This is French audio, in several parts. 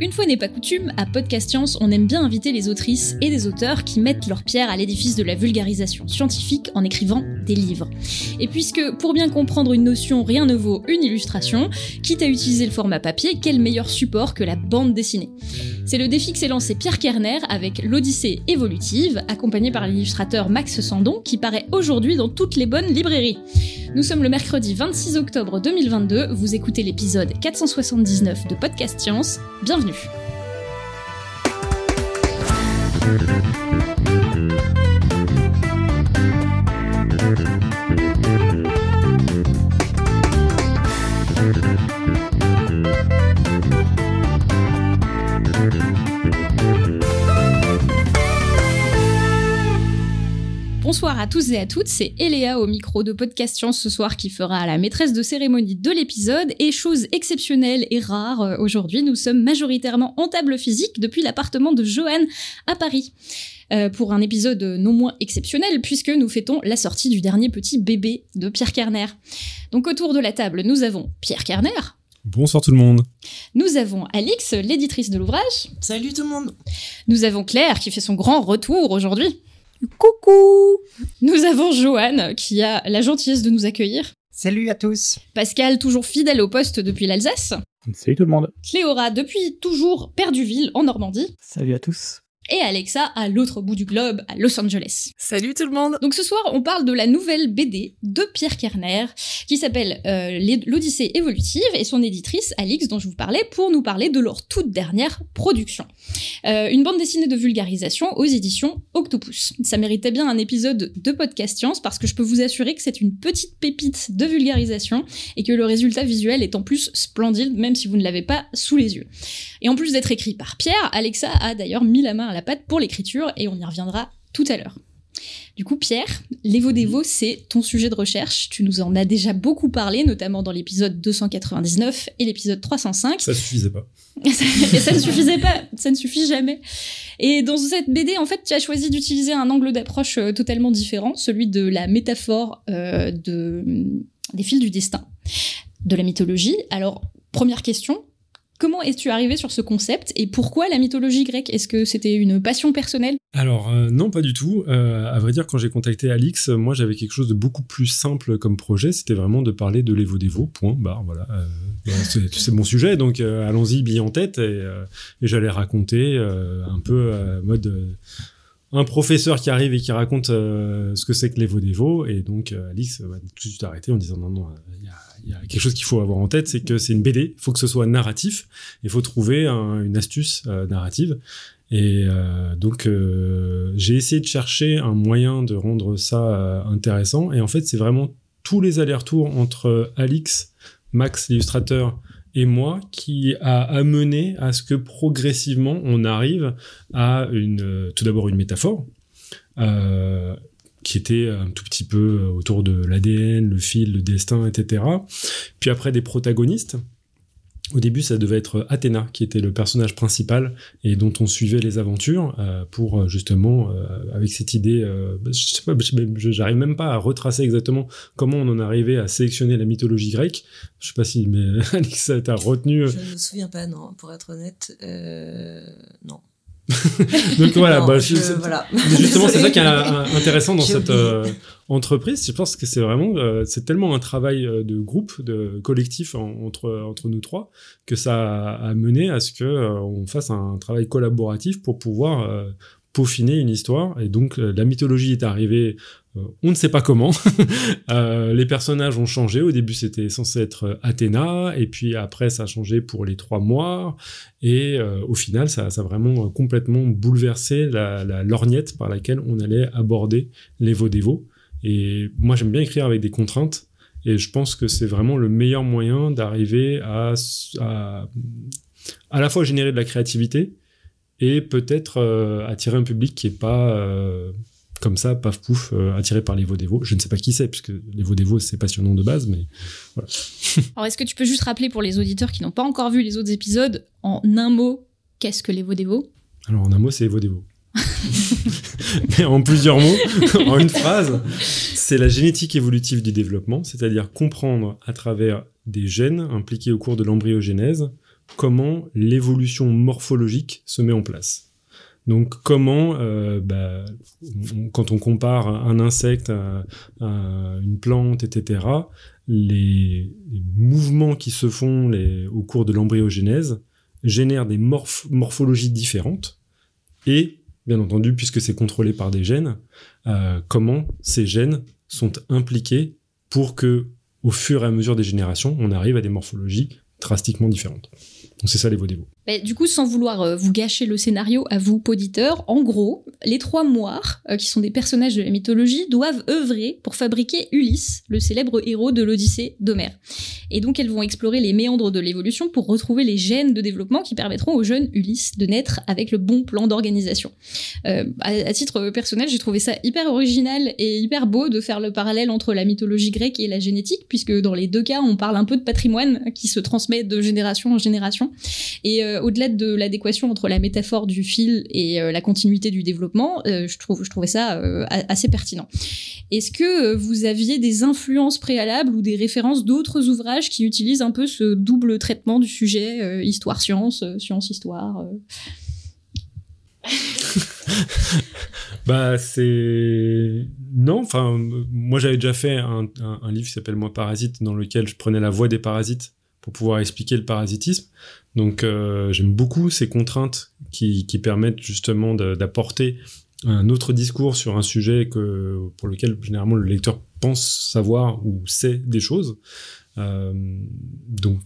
Une fois n'est pas coutume, à Podcast Science, on aime bien inviter les autrices et des auteurs qui mettent leur pierre à l'édifice de la vulgarisation scientifique en écrivant des livres. Et puisque, pour bien comprendre une notion, rien ne vaut une illustration, quitte à utiliser le format papier, quel meilleur support que la bande dessinée? C'est le défi que s'est lancé Pierre Kerner avec l'Odyssée évolutive, accompagné par l'illustrateur Max Sandon, qui paraît aujourd'hui dans toutes les bonnes librairies. Nous sommes le mercredi 26 octobre 2022, vous écoutez l'épisode 479 de Podcast Science, bienvenue Bonsoir à tous et à toutes, c'est Eléa au micro de Podcast Science ce soir qui fera la maîtresse de cérémonie de l'épisode. Et chose exceptionnelle et rare, euh, aujourd'hui nous sommes majoritairement en table physique depuis l'appartement de Johan à Paris. Euh, pour un épisode non moins exceptionnel puisque nous fêtons la sortie du dernier petit bébé de Pierre Kerner. Donc autour de la table nous avons Pierre Kerner. Bonsoir tout le monde. Nous avons Alix, l'éditrice de l'ouvrage. Salut tout le monde. Nous avons Claire qui fait son grand retour aujourd'hui. Coucou Nous avons Joanne qui a la gentillesse de nous accueillir. Salut à tous. Pascal, toujours fidèle au poste depuis l'Alsace. Salut tout le monde. Cléora, depuis toujours Perduville en Normandie. Salut à tous et Alexa à l'autre bout du globe, à Los Angeles. Salut tout le monde Donc ce soir, on parle de la nouvelle BD de Pierre Kerner, qui s'appelle euh, L'Odyssée évolutive, et son éditrice, Alix, dont je vous parlais, pour nous parler de leur toute dernière production. Euh, une bande dessinée de vulgarisation aux éditions Octopus. Ça méritait bien un épisode de Podcast Science, parce que je peux vous assurer que c'est une petite pépite de vulgarisation, et que le résultat visuel est en plus splendide, même si vous ne l'avez pas sous les yeux. Et en plus d'être écrit par Pierre, Alexa a d'ailleurs mis la main à la pâte pour l'écriture et on y reviendra tout à l'heure. Du coup, Pierre, l'Evo c'est ton sujet de recherche. Tu nous en as déjà beaucoup parlé, notamment dans l'épisode 299 et l'épisode 305. Ça suffisait pas. ça ne suffisait pas, ça ne suffit jamais. Et dans cette BD, en fait, tu as choisi d'utiliser un angle d'approche euh, totalement différent, celui de la métaphore euh, de, des fils du destin, de la mythologie. Alors, première question, Comment es-tu arrivé sur ce concept et pourquoi la mythologie grecque? Est-ce que c'était une passion personnelle? Alors euh, non, pas du tout. Euh, à vrai dire, quand j'ai contacté Alix, moi j'avais quelque chose de beaucoup plus simple comme projet. C'était vraiment de parler de l'Evo Point. Bah voilà, euh, c'est mon sujet. Donc allons-y, bille en tête et, j'allais raconter un peu mode un professeur qui arrive et qui raconte ce que c'est que l'Evo Et donc Alix va tout de suite arrêter en disant non non, il y a il y a quelque chose qu'il faut avoir en tête, c'est que c'est une BD, il faut que ce soit narratif, il faut trouver une astuce euh, narrative. Et euh, donc euh, j'ai essayé de chercher un moyen de rendre ça intéressant. Et en fait, c'est vraiment tous les allers-retours entre Alix, Max, l'illustrateur, et moi qui a amené à ce que progressivement on arrive à une, tout d'abord une métaphore. Qui était un tout petit peu euh, autour de l'ADN, le fil, le destin, etc. Puis après des protagonistes. Au début, ça devait être Athéna qui était le personnage principal et dont on suivait les aventures euh, pour euh, justement, avec cette idée, bah, je sais pas, j'arrive même pas à retracer exactement comment on en arrivait à sélectionner la mythologie grecque. Je sais pas si, mais Alex, t'a retenu. Je ne me souviens pas, non, pour être honnête, non. Donc voilà, bah, justement c'est ça qui est intéressant dans cette euh, entreprise. Je pense que c'est vraiment, euh, c'est tellement un travail euh, de groupe, de collectif entre entre nous trois que ça a mené à ce que on fasse un travail collaboratif pour pouvoir peaufiner une histoire. Et donc la mythologie est arrivée on ne sait pas comment. Euh, les personnages ont changé. Au début, c'était censé être euh, Athéna, et puis après, ça a changé pour les trois mois. Et au final, ça, a vraiment complètement bouleversé la, lorgnette par laquelle on allait aborder les Vaudévaux. Et moi, j'aime bien écrire avec des contraintes. Et je pense que c'est vraiment le meilleur moyen d'arriver à, à, la fois générer de la créativité et peut-être attirer un public qui est pas comme ça, paf pouf, euh, attiré par les Vaudévaux. Je ne sais pas qui c'est, puisque les Vaudévaux, c'est passionnant de base, mais voilà. Alors, est-ce que tu peux juste rappeler pour les auditeurs qui n'ont pas encore vu les autres épisodes, en un mot, qu'est-ce que les Vaudévaux Alors, en un mot, c'est les Vaudévaux. mais en plusieurs mots, en une phrase, c'est la génétique évolutive du développement, c'est-à-dire comprendre à travers des gènes impliqués au cours de l'embryogénèse comment l'évolution morphologique se met en place. Donc comment, euh, bah, quand on compare un insecte à, une plante, etc., les, mouvements qui se font au cours de l'embryogénèse génèrent des morphologies différentes et, bien entendu, puisque c'est contrôlé par des gènes, euh, comment ces gènes sont impliqués pour que, au fur et à mesure des générations, on arrive à des morphologies drastiquement différentes. Donc c'est ça les Vodévo du coup, sans vouloir euh, vous gâcher le scénario à vous, auditeurs, en gros, les trois moires, euh, qui sont des personnages de la mythologie, doivent œuvrer pour fabriquer Ulysse, le célèbre héros de l'Odyssée d'Homère. Et donc, elles vont explorer les méandres de l'évolution pour retrouver les gènes de développement qui permettront au jeune Ulysse de naître avec le bon plan d'organisation. Euh, à, titre personnel, j'ai trouvé ça hyper original et hyper beau de faire le parallèle entre la mythologie grecque et la génétique, puisque dans les deux cas, on parle un peu de patrimoine qui se transmet de génération en génération. Et euh, au-delà de l'adéquation entre la métaphore du fil et euh, la continuité du développement, euh, je, trouve, je trouvais ça assez pertinent. Est-ce que vous aviez des influences préalables ou des références d'autres ouvrages qui utilisent un peu ce double traitement du sujet, histoire-science, science-histoire bah c'est non enfin moi j'avais déjà fait un, un livre qui s'appelle moi parasite dans lequel je prenais la voix des parasites pour pouvoir expliquer le parasitisme donc euh, j'aime beaucoup ces contraintes qui, qui permettent justement d'apporter un autre discours sur un sujet que, pour lequel généralement le lecteur pense savoir ou sait des choses. Euh, donc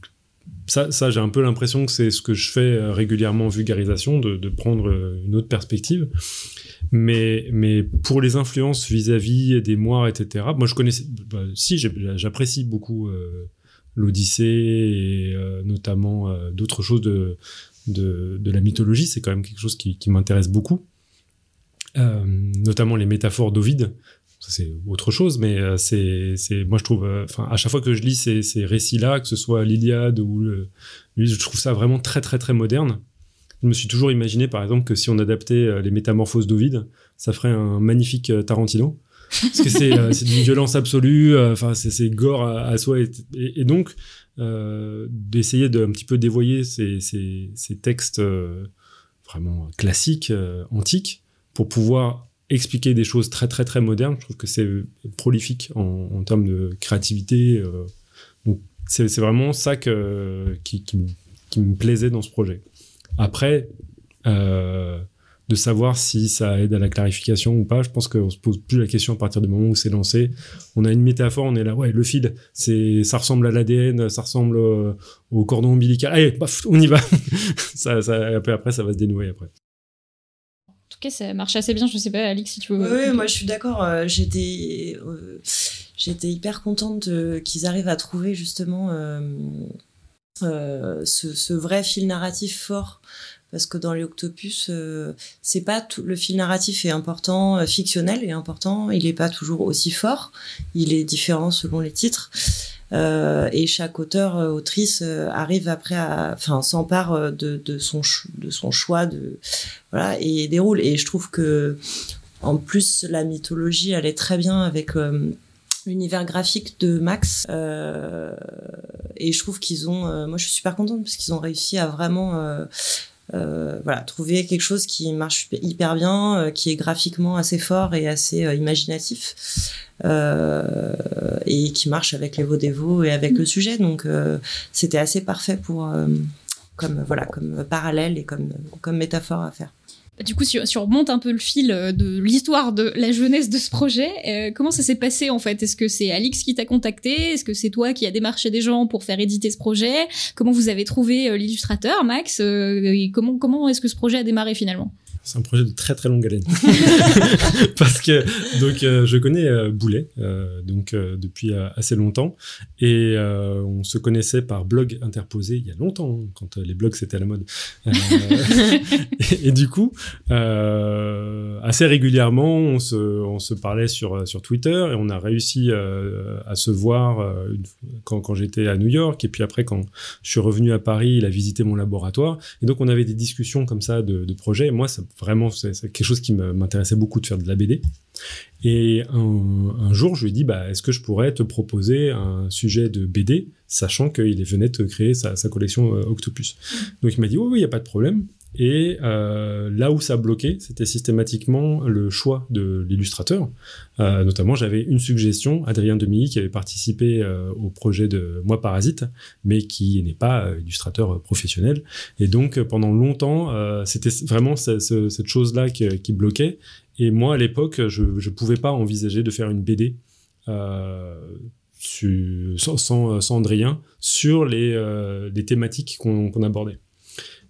ça, ça j'ai un peu l'impression que c'est ce que je fais euh, régulièrement en vulgarisation, de, prendre une autre perspective. Mais, mais pour les influences vis-à-vis des moires, etc., moi je connaissais, bah, si j'apprécie beaucoup l'Odyssée et euh, notamment euh, d'autres choses de, de, la mythologie. C'est quand même quelque chose qui, m'intéresse beaucoup. Euh, notamment les métaphores d'Ovide. C'est autre chose, mais c'est, moi je trouve, enfin à chaque fois que je lis ces, ces récits-là, que ce soit l'Iliade ou le, je trouve ça vraiment très très très moderne. Je me suis toujours imaginé, par exemple, que si on adaptait les métamorphoses d'Ovide, ça ferait un magnifique Tarantino parce que c'est euh, d'une violence absolue euh, enfin c'est gore à, soi et, donc euh, d'essayer de petit peu dévoyer ces, ces, textes vraiment classiques antiques pour pouvoir expliquer des choses très très très modernes. Je trouve que c'est prolifique en, termes de créativité donc c'est vraiment ça que, qui, me plaisait dans ce projet. Après euh, de savoir si ça aide à la clarification ou pas. Je pense qu'on se pose plus la question à partir du moment où c'est lancé. On a une métaphore, on est là, ouais, le fil, c'est, ça ressemble à l'ADN, ça ressemble euh, au cordon ombilical. Allez, paf, on y va. ça, ça, après, après, ça va se dénouer après. En tout cas, ça marche assez bien. Je sais pas, Alix, si tu veux. Oui, moi, je suis d'accord. Euh, j'étais, euh, j'étais hyper contente qu'ils arrivent à trouver justement ce, ce, vrai fil narratif fort parce que dans les Octopus, euh, c'est pas le fil narratif est important, euh, fictionnel est important, il n'est pas toujours aussi fort, il est différent selon les titres. Euh, et chaque auteur autrice arrive après à enfin s'empare de, son de son choix de voilà et déroule et je trouve que en plus la mythologie elle est très bien avec l'univers graphique de Max et je trouve qu'ils ont moi je suis super contente parce qu'ils ont réussi à vraiment voilà, trouver quelque chose qui marche hyper bien, euh, qui est graphiquement assez fort et assez euh, imaginatif, et qui marche avec les Vaudévaux et avec le sujet. Donc, c'était assez parfait pour, comme voilà, comme parallèle et comme comme métaphore à faire. Du coup, si, on remonte un peu le fil euh, de l'histoire de la jeunesse de ce projet, euh, comment ça s'est passé en fait? Est-ce que c'est Alix qui t'a contacté? Est-ce que c'est toi qui as démarché des gens pour faire éditer ce projet? Comment vous avez trouvé euh, l'illustrateur, Max? Comment, comment est-ce que ce projet a démarré finalement? C'est un projet de très très longue haleine. Parce que donc euh, je connais euh, Boulet euh, donc depuis assez longtemps et on se connaissait par blog interposé il y a longtemps hein, quand les blogs c'était à la mode. et, du coup assez régulièrement on se on se parlait sur sur Twitter et on a réussi à se voir quand quand j'étais à New York et puis après quand je suis revenu à Paris il a visité mon laboratoire et donc on avait des discussions comme ça de, de projets et moi vraiment, c'est quelque chose qui m'intéressait beaucoup de faire de la BD. Et un, jour, je lui ai dit, bah, est-ce que je pourrais te proposer un sujet de BD, sachant qu'il venait de créer sa, collection Octopus. Donc il m'a dit, oui, oui, il n'y a pas de problème. Et euh, là où ça bloquait, c'était systématiquement le choix de l'illustrateur. Euh, notamment, j'avais une suggestion, Adrien Demilly, qui avait participé euh, au projet de Moi Parasite, mais qui n'est pas illustrateur professionnel. Et donc, pendant longtemps, c'était vraiment cette chose-là qui, bloquait. Et moi, à l'époque, je ne pouvais pas envisager de faire une BD sans, sans, Adrien sur les thématiques qu'on abordait.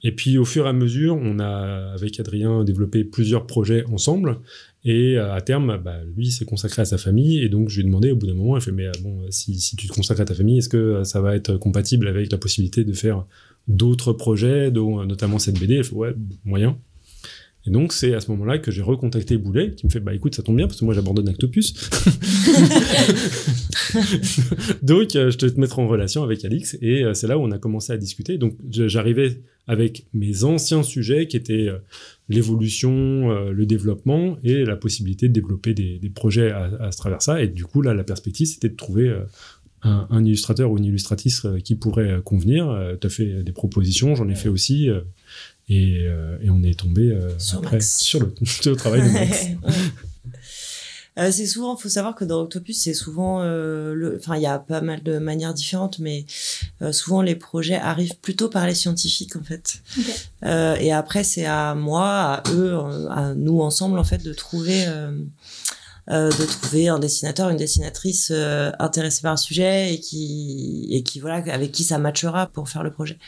Et puis au fur et à mesure, on a avec Adrien développé plusieurs projets ensemble. Et euh, à terme, bah, lui s'est consacré à sa famille. Et donc je lui ai demandé au bout d'un moment, il fait mais euh, bon, si, tu te consacres à ta famille, est-ce que euh, ça va être compatible avec la possibilité de faire d'autres projets, dont notamment cette BD ouais, moyen. Et donc, c'est à ce moment-là que j'ai recontacté Boulet, qui me fait Bah écoute, ça tombe bien, parce que moi j'abandonne Octopus. donc, je te mettre en relation avec Alix, et c'est là où on a commencé à discuter. Donc, j'arrivais avec mes anciens sujets qui étaient euh, l'évolution, euh, le développement et la possibilité de développer des, projets à, à, travers ça. Et du coup, là, la perspective, c'était de trouver euh, un, illustrateur ou une illustratrice qui pourrait convenir. tu as fait des propositions, j'en ai fait aussi. Et, et, on est tombé sur, après, sur, le, sur, le, travail de Max. Euh, c'est souvent, faut savoir que dans Octopus, c'est souvent, euh, le, enfin, il y a pas mal de manières différentes, mais euh, souvent les projets arrivent plutôt par les scientifiques en fait. et après, c'est à moi, à eux, à nous ensemble en fait, de trouver. De trouver un dessinateur, une dessinatrice intéressée par le sujet et qui et qui voilà avec qui ça matchera pour faire le projet.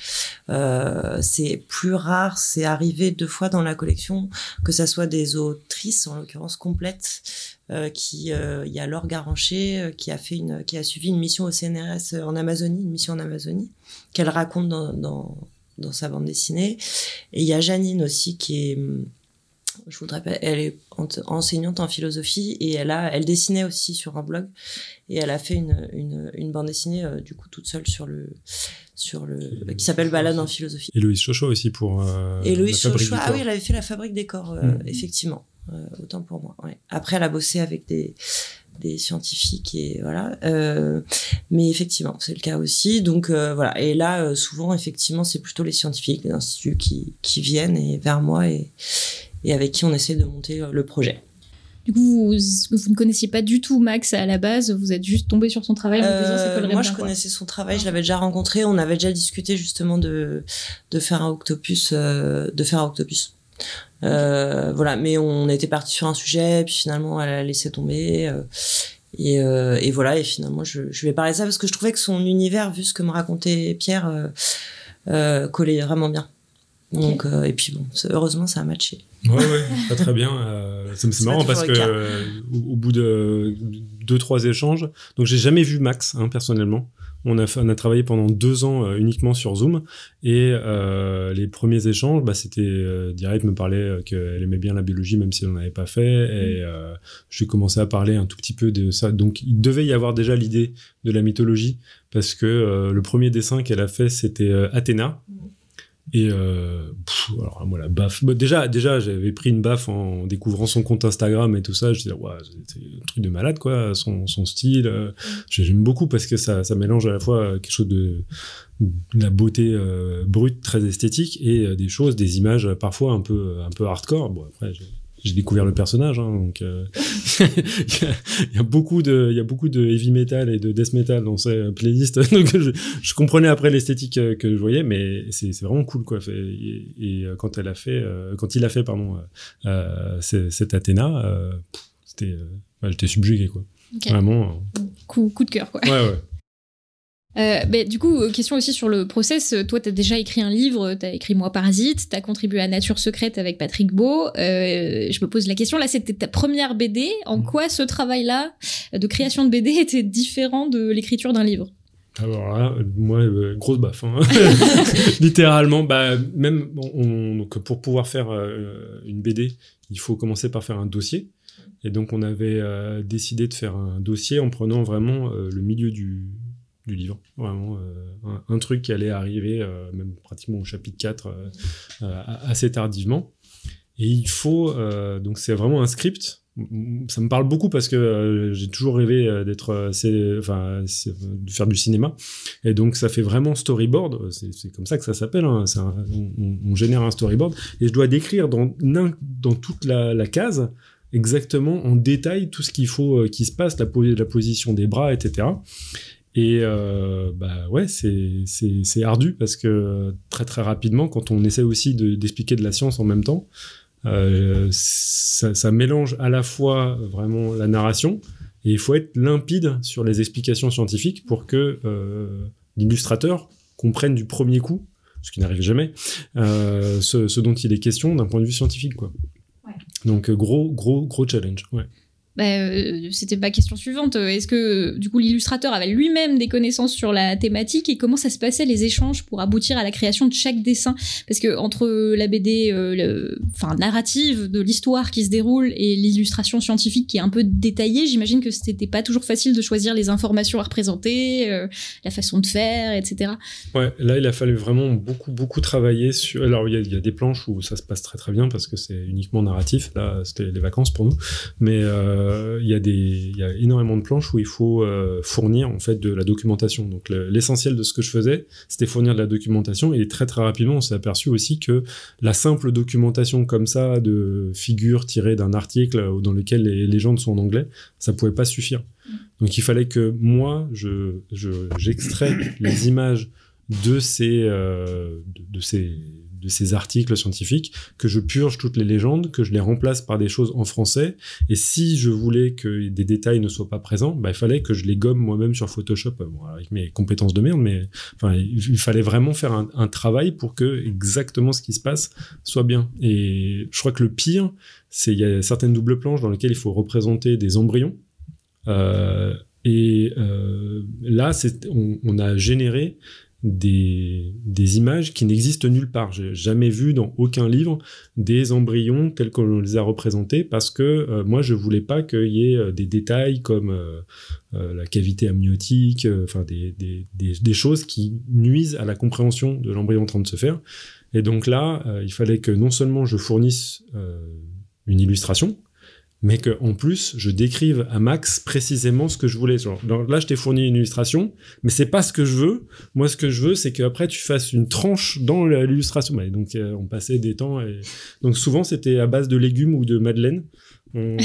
c'est plus rare, c'est arrivé deux fois dans la collection que ça soit des autrices en l'occurrence complètes euh, qui euh, il y a Laure Garancher euh, qui a fait une qui a suivi une mission au CNRS en Amazonie, une mission en Amazonie qu'elle raconte dans, dans, dans sa bande dessinée. Et il y a Janine aussi qui est je voudrais pas, elle est enseignante en philosophie et elle a, elle dessinait aussi sur un blog et elle a fait une, une, une bande dessinée du coup toute seule sur le, sur le, qui s'appelle Balade en philosophie. Héloïse Chocho aussi pour. Euh, Héloïse Chocho, ah oui, elle avait fait la fabrique des corps, mm. effectivement. Euh, autant pour moi. Après, elle a bossé avec des, des scientifiques et voilà. Euh, mais effectivement, c'est le cas aussi. Donc euh, voilà. Et là, souvent, effectivement, c'est plutôt les scientifiques, les instituts qui, qui viennent et vers moi et, et avec qui on essaie de monter le projet. Du coup, vous, vous, ne connaissiez pas du tout Max à la base, vous êtes juste tombé sur son travail Moi, je connaissais son travail, je l'avais déjà rencontré, on avait déjà discuté justement de, de faire un octopus, de faire un octopus. Euh, voilà, mais on était parti sur un sujet, puis finalement elle a laissé tomber. Euh, et, euh, et, voilà, et finalement je, je lui ai parlé de ça parce que je trouvais que son univers, vu ce que me racontait Pierre, collait vraiment bien. Donc, et puis bon, heureusement ça a matché. Ouais, ouais, pas très bien. c'est marrant parce que au, bout de deux, trois échanges, donc j'ai jamais vu Max hein, personnellement. On a, on a travaillé pendant deux ans euh, uniquement sur Zoom et euh, les premiers échanges, bah, c'était euh, direct me parlait euh, qu'elle aimait bien la biologie même si on n'avait pas fait et mmh. je suis commencé à parler un tout petit peu de ça. Donc il devait y avoir déjà l'idée de la mythologie parce que le premier dessin qu'elle a fait c'était Athéna. Mmh. Et euh, alors moi la baffe. déjà, déjà j'avais pris une baffe en découvrant son compte Instagram et tout ça. Je disais ouais, c'est un truc de malade quoi, son, son style. Euh, j'aime beaucoup parce que ça, ça mélange à la fois quelque chose de, de la beauté euh, brute très esthétique et euh, des choses, des images parfois un peu un peu hardcore. Bon après j'ai découvert le personnage, hein, donc euh, il y, a beaucoup de, il y a beaucoup de heavy metal et de death metal dans ces playlists, donc je, je comprenais après l'esthétique euh, que je voyais, mais c'est vraiment cool quoi. Et, et, euh, quand elle a fait, quand il a fait pardon, euh, cette Athéna, c'était, j'étais subjugué quoi. Vraiment. Coup, coup de cœur quoi. Ouais ouais. Euh, bah, du coup, euh, question aussi sur le process. Toi, tu as déjà écrit un livre, tu as écrit Moi Parasite, tu as contribué à Nature Secrète avec Patrick Beau. Euh, je me pose la question, là, c'était ta première BD. En mm. quoi ce travail-là de création de BD était différent de l'écriture d'un livre? Alors là, moi, euh, grosse baffe. Hein. Littéralement, bah, même on, donc pour pouvoir faire une BD, il faut commencer par faire un dossier. Et donc, on avait décidé de faire un dossier en prenant vraiment le milieu du, livre. Vraiment, euh, un, truc qui allait arriver, euh, même pratiquement au chapitre 4, euh, assez tardivement. Et il faut, donc c'est vraiment un script ça me parle beaucoup parce que j'ai toujours rêvé d'être euh, enfin de faire du cinéma et donc ça fait vraiment storyboard c'est comme ça que ça s'appelle hein. on, génère un storyboard et je dois décrire dans dans toute la, case exactement en détail tout ce qu'il faut qui se passe la position des bras etc et bah ouais, c'est ardu parce que très très rapidement, quand on essaie aussi d'expliquer de, la science en même temps, euh, ça, mélange à la fois vraiment la narration et il faut être limpide sur les explications scientifiques pour que euh, l'illustrateur comprenne du premier coup, ce qui n'arrive jamais, euh, ce, dont il est question d'un point de vue scientifique. Quoi. Donc gros, gros, gros challenge. Ouais. Bah, euh, c'était ma question suivante. Est-ce que du coup l'illustrateur avait lui-même des connaissances sur la thématique et comment ça se passait les échanges pour aboutir à la création de chaque dessin? Parce que entre la BD, euh, narrative de l'histoire qui se déroule et l'illustration scientifique qui est un peu détaillée, j'imagine que c'était pas toujours facile de choisir les informations à représenter, euh, la façon de faire, etc. Ouais, là il a fallu vraiment beaucoup beaucoup travailler sur. Alors il y, a des planches où ça se passe très très bien parce que c'est uniquement narratif. Là c'était les vacances pour nous, mais il y, a y a énormément de planches où il faut euh, fournir en fait de la documentation. Donc l'essentiel de ce que je faisais, c'était fournir de la documentation et très très rapidement on s'est aperçu aussi que la simple documentation comme ça de figures tirées d'un article dans lequel les légendes sont en anglais, ça pouvait pas suffire. Donc il fallait que moi je j'extrais les images de ces euh, de ces de ces articles scientifiques, que je purge toutes les légendes, que je les remplace par des choses en français. Et si je voulais que des détails ne soient pas présents, bah, il fallait que je les gomme moi-même sur Photoshop, avec mes compétences de merde, mais enfin, il fallait vraiment faire un, travail pour que exactement ce qui se passe soit bien. Et je crois que le pire, c'est il y a certaines doubles planches dans lesquelles il faut représenter des embryons. Euh, et euh, là, on, on, a généré des, images qui n'existent nulle part. J'ai jamais vu dans aucun livre des embryons tels qu'on les a représentés parce que euh, moi je voulais pas qu'il y ait euh, des détails comme euh, la cavité amniotique, enfin des, choses qui nuisent à la compréhension de l'embryon en train de se faire. Et donc là, il fallait que non seulement je fournisse une illustration, mais qu'en plus je décrive à Max précisément ce que je voulais. Genre, là, je t'ai fourni une illustration, mais c'est pas ce que je veux. Moi, ce que je veux, c'est qu'après tu fasses une tranche dans l'illustration. donc, euh, on passait des temps. Et... Donc, souvent, c'était à base de légumes ou de madeleine. On,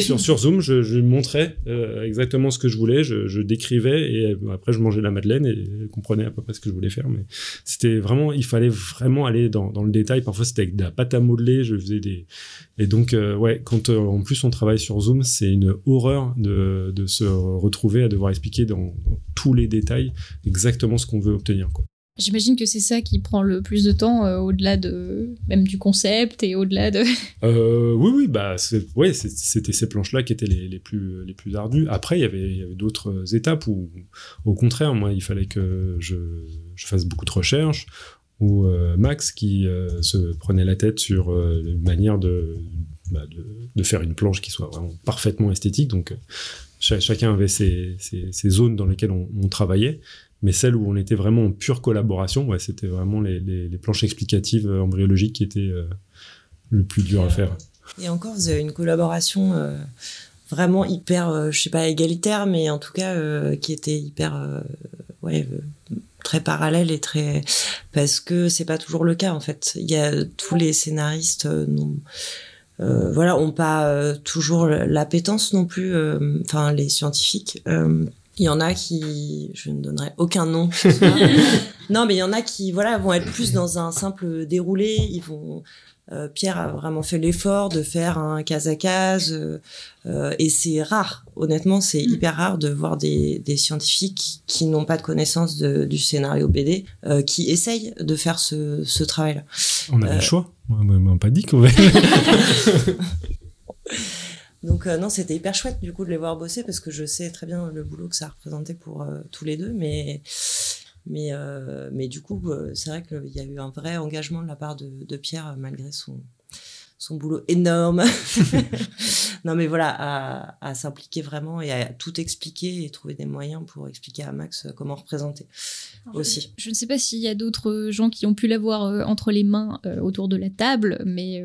sur, sur, Zoom, je, je montrais euh, exactement ce que je voulais, je, je, décrivais et euh, après je mangeais la madeleine et comprenais à peu près ce que je voulais faire. Mais c'était vraiment, il fallait vraiment aller dans, dans le détail. Parfois c'était avec de la pâte à modeler, je faisais des et donc euh, ouais, quand en plus on travaille sur Zoom, c'est une horreur de, de se retrouver à devoir expliquer dans, dans tous les détails exactement ce qu'on veut obtenir. Quoi. J'imagine que c'est ça qui prend le plus de temps, euh, au-delà de même du concept et au-delà de. Euh, oui, oui, bah, c'était ces planches-là qui étaient les, les, plus les plus ardues. Après, il y avait, d'autres étapes où, au contraire, moi, il fallait que je, fasse beaucoup de recherches. Ou euh, Max qui se prenait la tête sur une manière de, bah, de, de, faire une planche qui soit vraiment parfaitement esthétique. Donc, chacun avait ses, ses, zones dans lesquelles on travaillait. Mais celle où on était vraiment en pure collaboration, ouais, c'était vraiment les, les, planches explicatives euh, embryologiques qui étaient euh, le plus dur à faire. Et encore, vous avez une collaboration euh, vraiment hyper, euh, je sais pas, égalitaire, mais en tout cas euh, qui était hyper, ouais, très parallèle et très, parce que c'est pas toujours le cas en fait. Il y a tous les scénaristes non. Euh, voilà, ont pas toujours l'appétence non plus, enfin les scientifiques il y en a qui, je ne donnerai aucun nom. non, mais il y en a qui, voilà, vont être plus dans un simple déroulé. Ils vont, euh, Pierre a vraiment fait l'effort de faire un case à case, euh, et c'est rare. Honnêtement, c'est mm. hyper rare de voir des, des scientifiques qui n'ont pas de connaissance de, du scénario BD, euh, qui essayent de faire ce, ce travail-là. On avait le choix. On m'a pas dit qu'on va. Donc euh, non, c'était hyper chouette du coup de les voir bosser parce que je sais très bien le boulot que ça représentait pour euh, tous les deux, mais mais euh, du coup c'est vrai qu'il y a eu un vrai engagement de la part de Pierre malgré son son boulot énorme. non, mais voilà, à, s'impliquer vraiment et à tout expliquer et trouver des moyens pour expliquer à Max comment représenter aussi. Je, ne sais pas s'il y a d'autres gens qui ont pu l'avoir entre les mains autour de la table, mais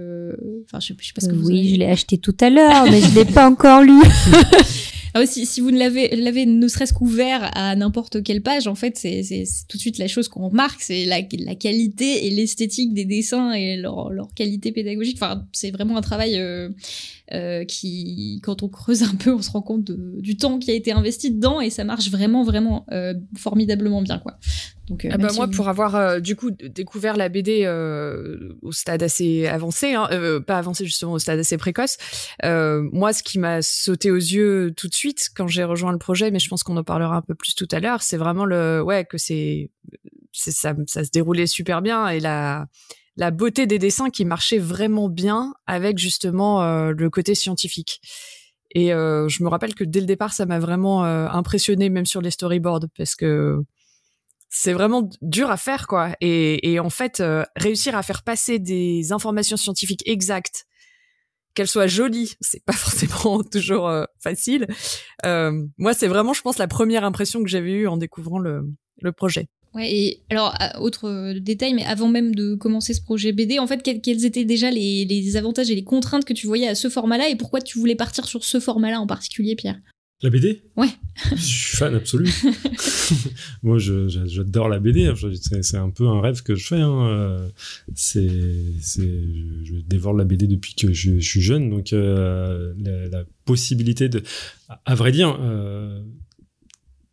enfin, je, je sais pas ce que vous Oui, je l'ai acheté tout à l'heure, mais je l'ai pas encore lu. Ah, si, vous ne l'avez, ne serait-ce qu'ouvert à n'importe quelle page, en fait, c'est, tout de suite la chose qu'on remarque, c'est la, qualité et l'esthétique des dessins et leur, leur qualité pédagogique. Enfin, c'est vraiment un travail euh, euh, qui, quand on creuse un peu, on se rend compte du temps qui a été investi dedans et ça marche vraiment, vraiment euh, formidablement bien, quoi. Donc, ah bah moi, pour avoir du coup découvert la BD au stade assez avancé, hein, pas avancé justement au stade assez précoce, moi, ce qui m'a sauté aux yeux tout de suite suite quand j'ai rejoint le projet, mais je pense qu'on en parlera un peu plus tout à l'heure. C'est vraiment le, ouais, que c'est, ça, ça se déroulait super bien et la, la beauté des dessins qui marchait vraiment bien avec justement euh, le côté scientifique. Et euh, je me rappelle que dès le départ, ça m'a vraiment euh, impressionné, même sur les storyboards, parce que c'est vraiment dur à faire, quoi. Et, et en fait, réussir à faire passer des informations scientifiques exactes qu'elle soit jolie, c'est pas forcément toujours facile. Moi, c'est vraiment, je pense, la première impression que j'avais eue en découvrant le, le projet. Ouais, et alors, autre euh, détail, mais avant même de commencer ce projet BD, en fait, quels, étaient déjà les, les, avantages et les contraintes que tu voyais à ce format-là et pourquoi tu voulais partir sur ce format-là en particulier, Pierre? La BD Ouais. Je suis fan absolu. Moi, j'adore la BD. Hein. C'est un peu un rêve que je fais. Hein. Euh, c'est, je dévore la BD depuis que je, suis jeune. Donc, euh, la, possibilité de. À, vrai dire, euh,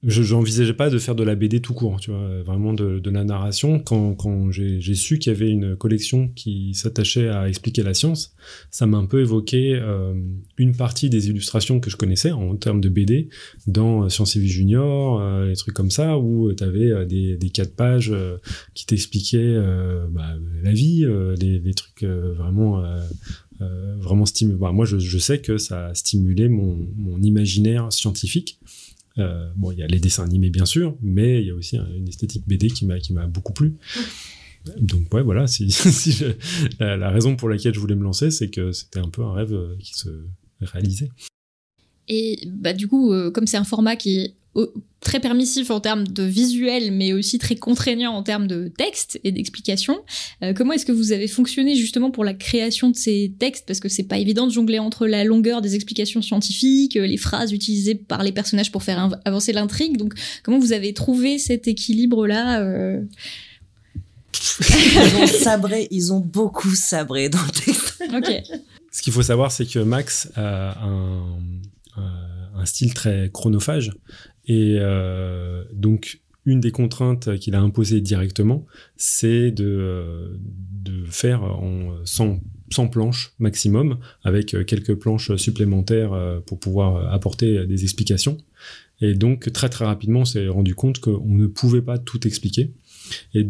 je n'envisageais pas de faire de la BD tout court, tu vois, vraiment de, de la narration. Quand, quand j'ai su qu'il y avait une collection qui s'attachait à expliquer la science, ça m'a un peu évoqué euh, une partie des illustrations que je connaissais en termes de BD dans Science et Vie Junior, euh, des trucs comme ça, où tu avais euh, des, des quatre pages euh, qui t'expliquaient bah, la vie, les, les, trucs vraiment... vraiment stimulants. Bah, moi, je, je, sais que ça a stimulé mon, mon imaginaire scientifique. Euh, bon, il y a les dessins animés bien sûr, mais il y a aussi une esthétique BD qui m'a beaucoup plu. Donc ouais, voilà, si, la, raison pour laquelle je voulais me lancer, c'est que c'était un peu un rêve euh, qui se réalisait. Et bah du coup, euh, comme c'est un format qui très permissif en termes de visuel, mais aussi très contraignant en termes de texte et d'explication. Euh, comment est-ce que vous avez fonctionné justement pour la création de ces textes? Parce que c'est pas évident de jongler entre la longueur des explications scientifiques, euh, les phrases utilisées par les personnages pour faire avancer l'intrigue. Donc, comment vous avez trouvé cet équilibre-là euh? Ils ont sabré, ils ont beaucoup sabré dans le texte. Ok. Ce qu'il faut savoir, c'est que Max a un, un style très chronophage et euh, donc, une des contraintes qu'il a imposées directement, c'est de, euh, de faire en 100, 100, planches maximum, avec quelques planches supplémentaires pour pouvoir apporter des explications. Et donc, très très rapidement, on s'est rendu compte qu'on ne pouvait pas tout expliquer. Et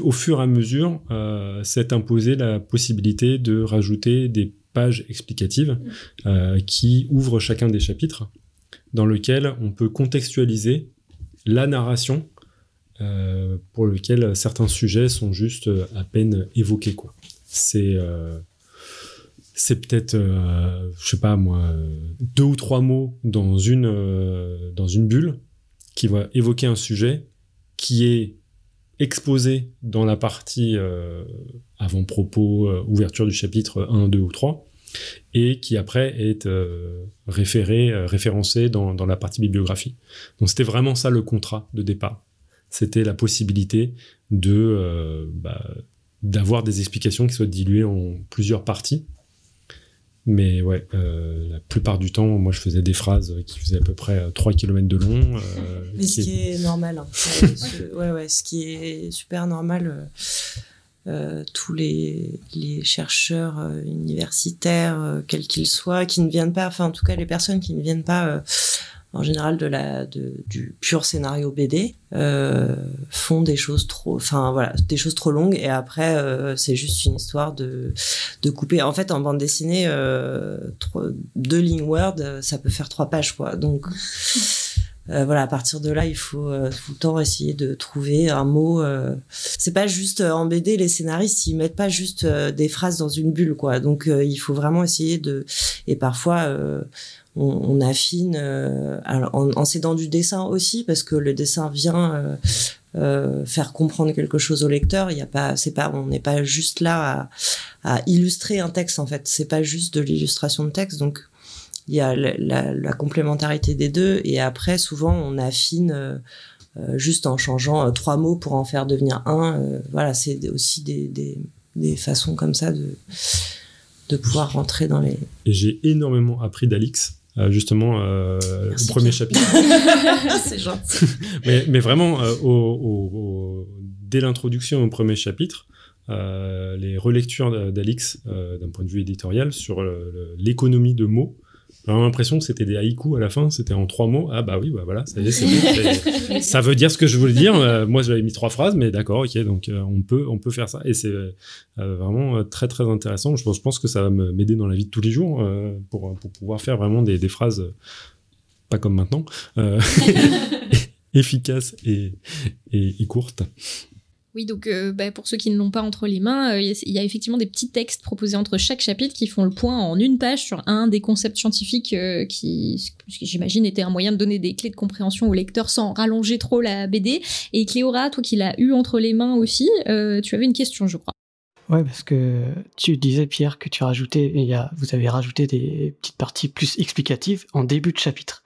au fur et à mesure, euh, s'est imposé la possibilité de rajouter des pages explicatives euh, qui ouvrent chacun des chapitres dans lequel on peut contextualiser la narration euh, pour lequel certains sujets sont juste euh, à peine évoqués. C'est, euh, c'est peut-être, je sais pas moi, deux ou trois mots dans une, dans une bulle qui va évoquer un sujet qui est exposé dans la partie avant-propos, ouverture du chapitre 1, 2 ou 3, et qui après est euh, référé, euh, référencé dans, dans, la partie bibliographie. Donc c'était vraiment ça le contrat de départ. C'était la possibilité de euh, bah, d'avoir des explications qui soient diluées en plusieurs parties. Mais ouais, la plupart du temps, moi je faisais des phrases qui faisaient à peu près 3 km de long. Mais ce qui est, normal. Hein. ouais, ouais, ce qui est super normal euh, tous les, les chercheurs euh, universitaires, euh, quels qu'ils soient, qui ne viennent pas, enfin en tout cas les personnes qui ne viennent pas en général de la de, du pur scénario BD font des choses trop enfin voilà des choses trop longues. Et après c'est juste une histoire de de couper. En fait en bande dessinée trois, deux lignes Word ça peut faire trois pages quoi. Donc euh, voilà, à partir de là, il faut euh, tout le temps essayer de trouver un mot. Euh, c'est pas juste en BD, les scénaristes ils mettent pas juste des phrases dans une bulle, quoi. Donc il faut vraiment essayer de. Et parfois, on, on, affine alors, en, en s'aidant du dessin aussi, parce que le dessin vient. faire comprendre quelque chose au lecteur, il y a pas, c'est pas, on n'est pas juste là à, à illustrer un texte en fait. C'est pas juste de l'illustration de texte, donc il y a la, la, complémentarité des deux. Et après souvent on affine euh, euh juste en changeant euh, trois mots pour en faire devenir un. Voilà c'est aussi des, des, des, façons comme ça de de pouvoir rentrer dans les et j'ai énormément appris d'Alix justement euh, au premier chapitre. C'est gentil. Mais, mais vraiment au, au, dès l'introduction au premier chapitre les relectures d'Alix d'un point de vue éditorial sur l'économie de mots j'ai l'impression que c'était des haïkus à la fin, c'était en trois mots. Ah bah oui, bah voilà, ça y est, c'est ça veut dire ce que je voulais dire. Euh, moi, j'avais mis trois phrases, mais d'accord, ok, donc euh, on peut, on peut faire ça. Et c'est euh, vraiment très très intéressant. Je pense, que ça va m'aider dans la vie de tous les jours pour, pouvoir faire vraiment des, phrases, pas comme maintenant, efficaces et, et courtes. Oui, donc euh, bah, pour ceux qui ne l'ont pas entre les mains, euh, il y a effectivement des petits textes proposés entre chaque chapitre qui font le point en une page sur un des concepts scientifiques euh, qui, j'imagine, était un moyen de donner des clés de compréhension au lecteur sans rallonger trop la BD. Et Cléora, toi qui l'as eu entre les mains aussi, tu avais une question, je crois. Ouais, parce que tu disais, Pierre, que tu rajoutais, il y a, vous avez rajouté des petites parties plus explicatives en début de chapitre.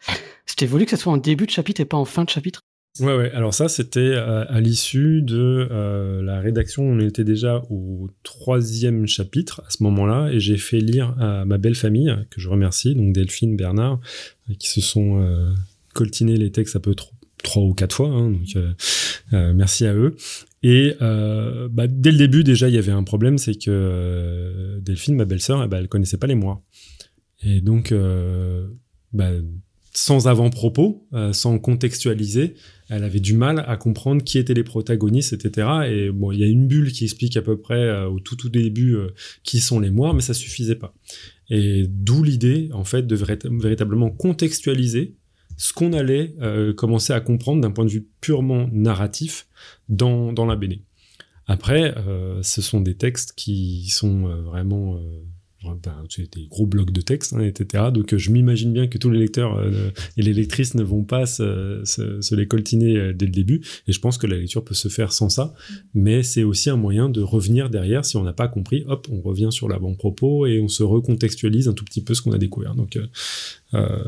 C'était voulu que ça soit en début de chapitre et pas en fin de chapitre? Ouais, ouais. Alors ça, c'était à, l'issue de euh, la rédaction. On était déjà au troisième chapitre à ce moment-là, et j'ai fait lire à ma belle famille, que je remercie, donc Delphine, Bernard, qui se sont euh, coltinés les textes un peu trois ou quatre fois, hein, donc euh, euh merci à eux. Et euh, bah, dès le début, déjà, il y avait un problème, c'est que euh, Delphine, ma belle-sœur, eh ben, elle connaissait pas les mois. Et donc, bah, sans avant-propos, sans contextualiser, elle avait du mal à comprendre qui étaient les protagonistes, etc. Et bon, il y a une bulle qui explique à peu près euh, au tout tout début euh, qui sont les moires, mais ça suffisait pas. Et d'où l'idée, en fait, de véritablement contextualiser ce qu'on allait euh, commencer à comprendre d'un point de vue purement narratif dans, dans la BD. Après, ce sont des textes qui sont vraiment ben, des gros blocs de texte, hein, etc. Donc euh, je m'imagine bien que tous les lecteurs euh, et les lectrices ne vont pas se, se, se les coltiner euh, dès le début. Et je pense que la lecture peut se faire sans ça. Mais c'est aussi un moyen de revenir derrière. Si on n'a pas compris, hop, on revient sur l'avant-propos et on se recontextualise un tout petit peu ce qu'on a découvert. Donc euh,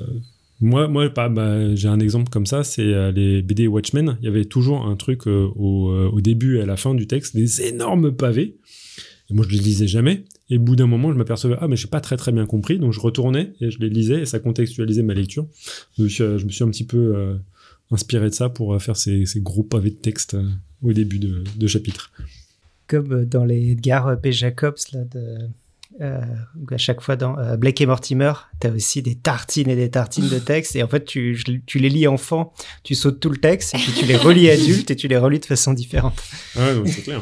moi, moi bah, bah, j'ai un exemple comme ça, c'est les BD Watchmen. Il y avait toujours un truc au, au, début et à la fin du texte, des énormes pavés. Et moi, je les lisais jamais. Et au bout d'un moment, je m'apercevais, ah, mais j'ai pas très très bien compris. Donc je retournais et je les lisais et ça contextualisait ma lecture. Donc je me suis un petit peu euh, inspiré de ça pour euh, faire ces, ces gros pavés de texte euh, au début de, de, chapitre. Comme dans les Edgar P. Jacobs, là, de, euh, à chaque fois dans Blake et Mortimer, tu as aussi des tartines et des tartines de texte. Et en fait, tu, tu les lis enfant, tu sautes tout le texte, et puis tu les relis adulte et tu les relis de façon différente. Ouais, c'est clair.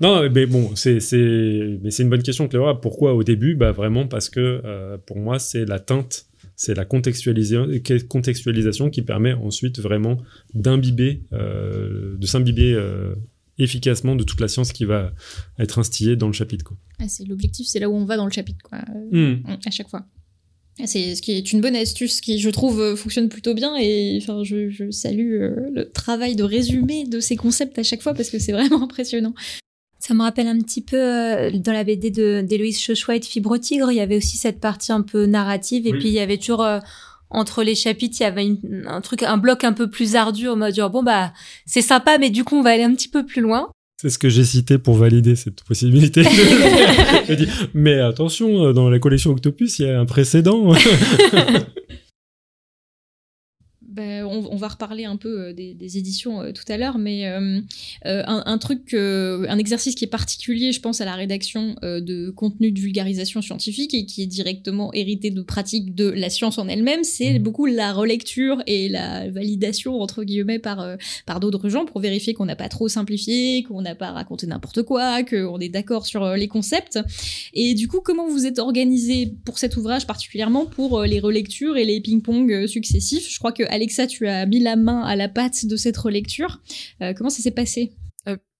Non, mais bon, c'est une bonne question, Cléora. Pourquoi au début? Bah vraiment parce que euh, pour moi, c'est la teinte, c'est la contextualisation qui permet ensuite vraiment d'imbiber, euh, de s'imbiber euh, efficacement de toute la science qui va être instillée dans le chapitre. Ah, c'est l'objectif, c'est là où on va dans le chapitre, quoi. Hmm. À chaque fois. C'est ce qui est une bonne astuce qui, je trouve, fonctionne plutôt bien et enfin, je, je salue le travail de résumé de ces concepts à chaque fois parce que c'est vraiment impressionnant. Ça me rappelle un petit peu euh, dans la BD de d'Héloïse Chauchois Fibre Tigre, il y avait aussi cette partie un peu narrative et puis il y avait toujours euh, entre les chapitres, il y avait un truc, un bloc un peu plus ardu on mode dire bon bah c'est sympa mais du coup on va aller un petit peu plus loin. C'est ce que j'ai cité pour valider cette possibilité. mais attention, euh, dans la collection Octopus, il y a un précédent. Ben, on, va reparler un peu euh, des, éditions euh, tout à l'heure, mais euh, un, truc, un exercice qui est particulier, je pense, à la rédaction de contenu de vulgarisation scientifique et qui est directement hérité de pratiques de la science en elle-même, c'est mmh. beaucoup la relecture et la validation entre guillemets par par d'autres gens pour vérifier qu'on n'a pas trop simplifié, qu'on n'a pas raconté n'importe quoi, qu'on est d'accord sur les concepts. Et du coup, comment vous êtes organisé pour cet ouvrage particulièrement pour les relectures et les ping-pong successifs? Je crois que Alexa, tu as mis la main à la pâte de cette relecture. comment ça s'est passé?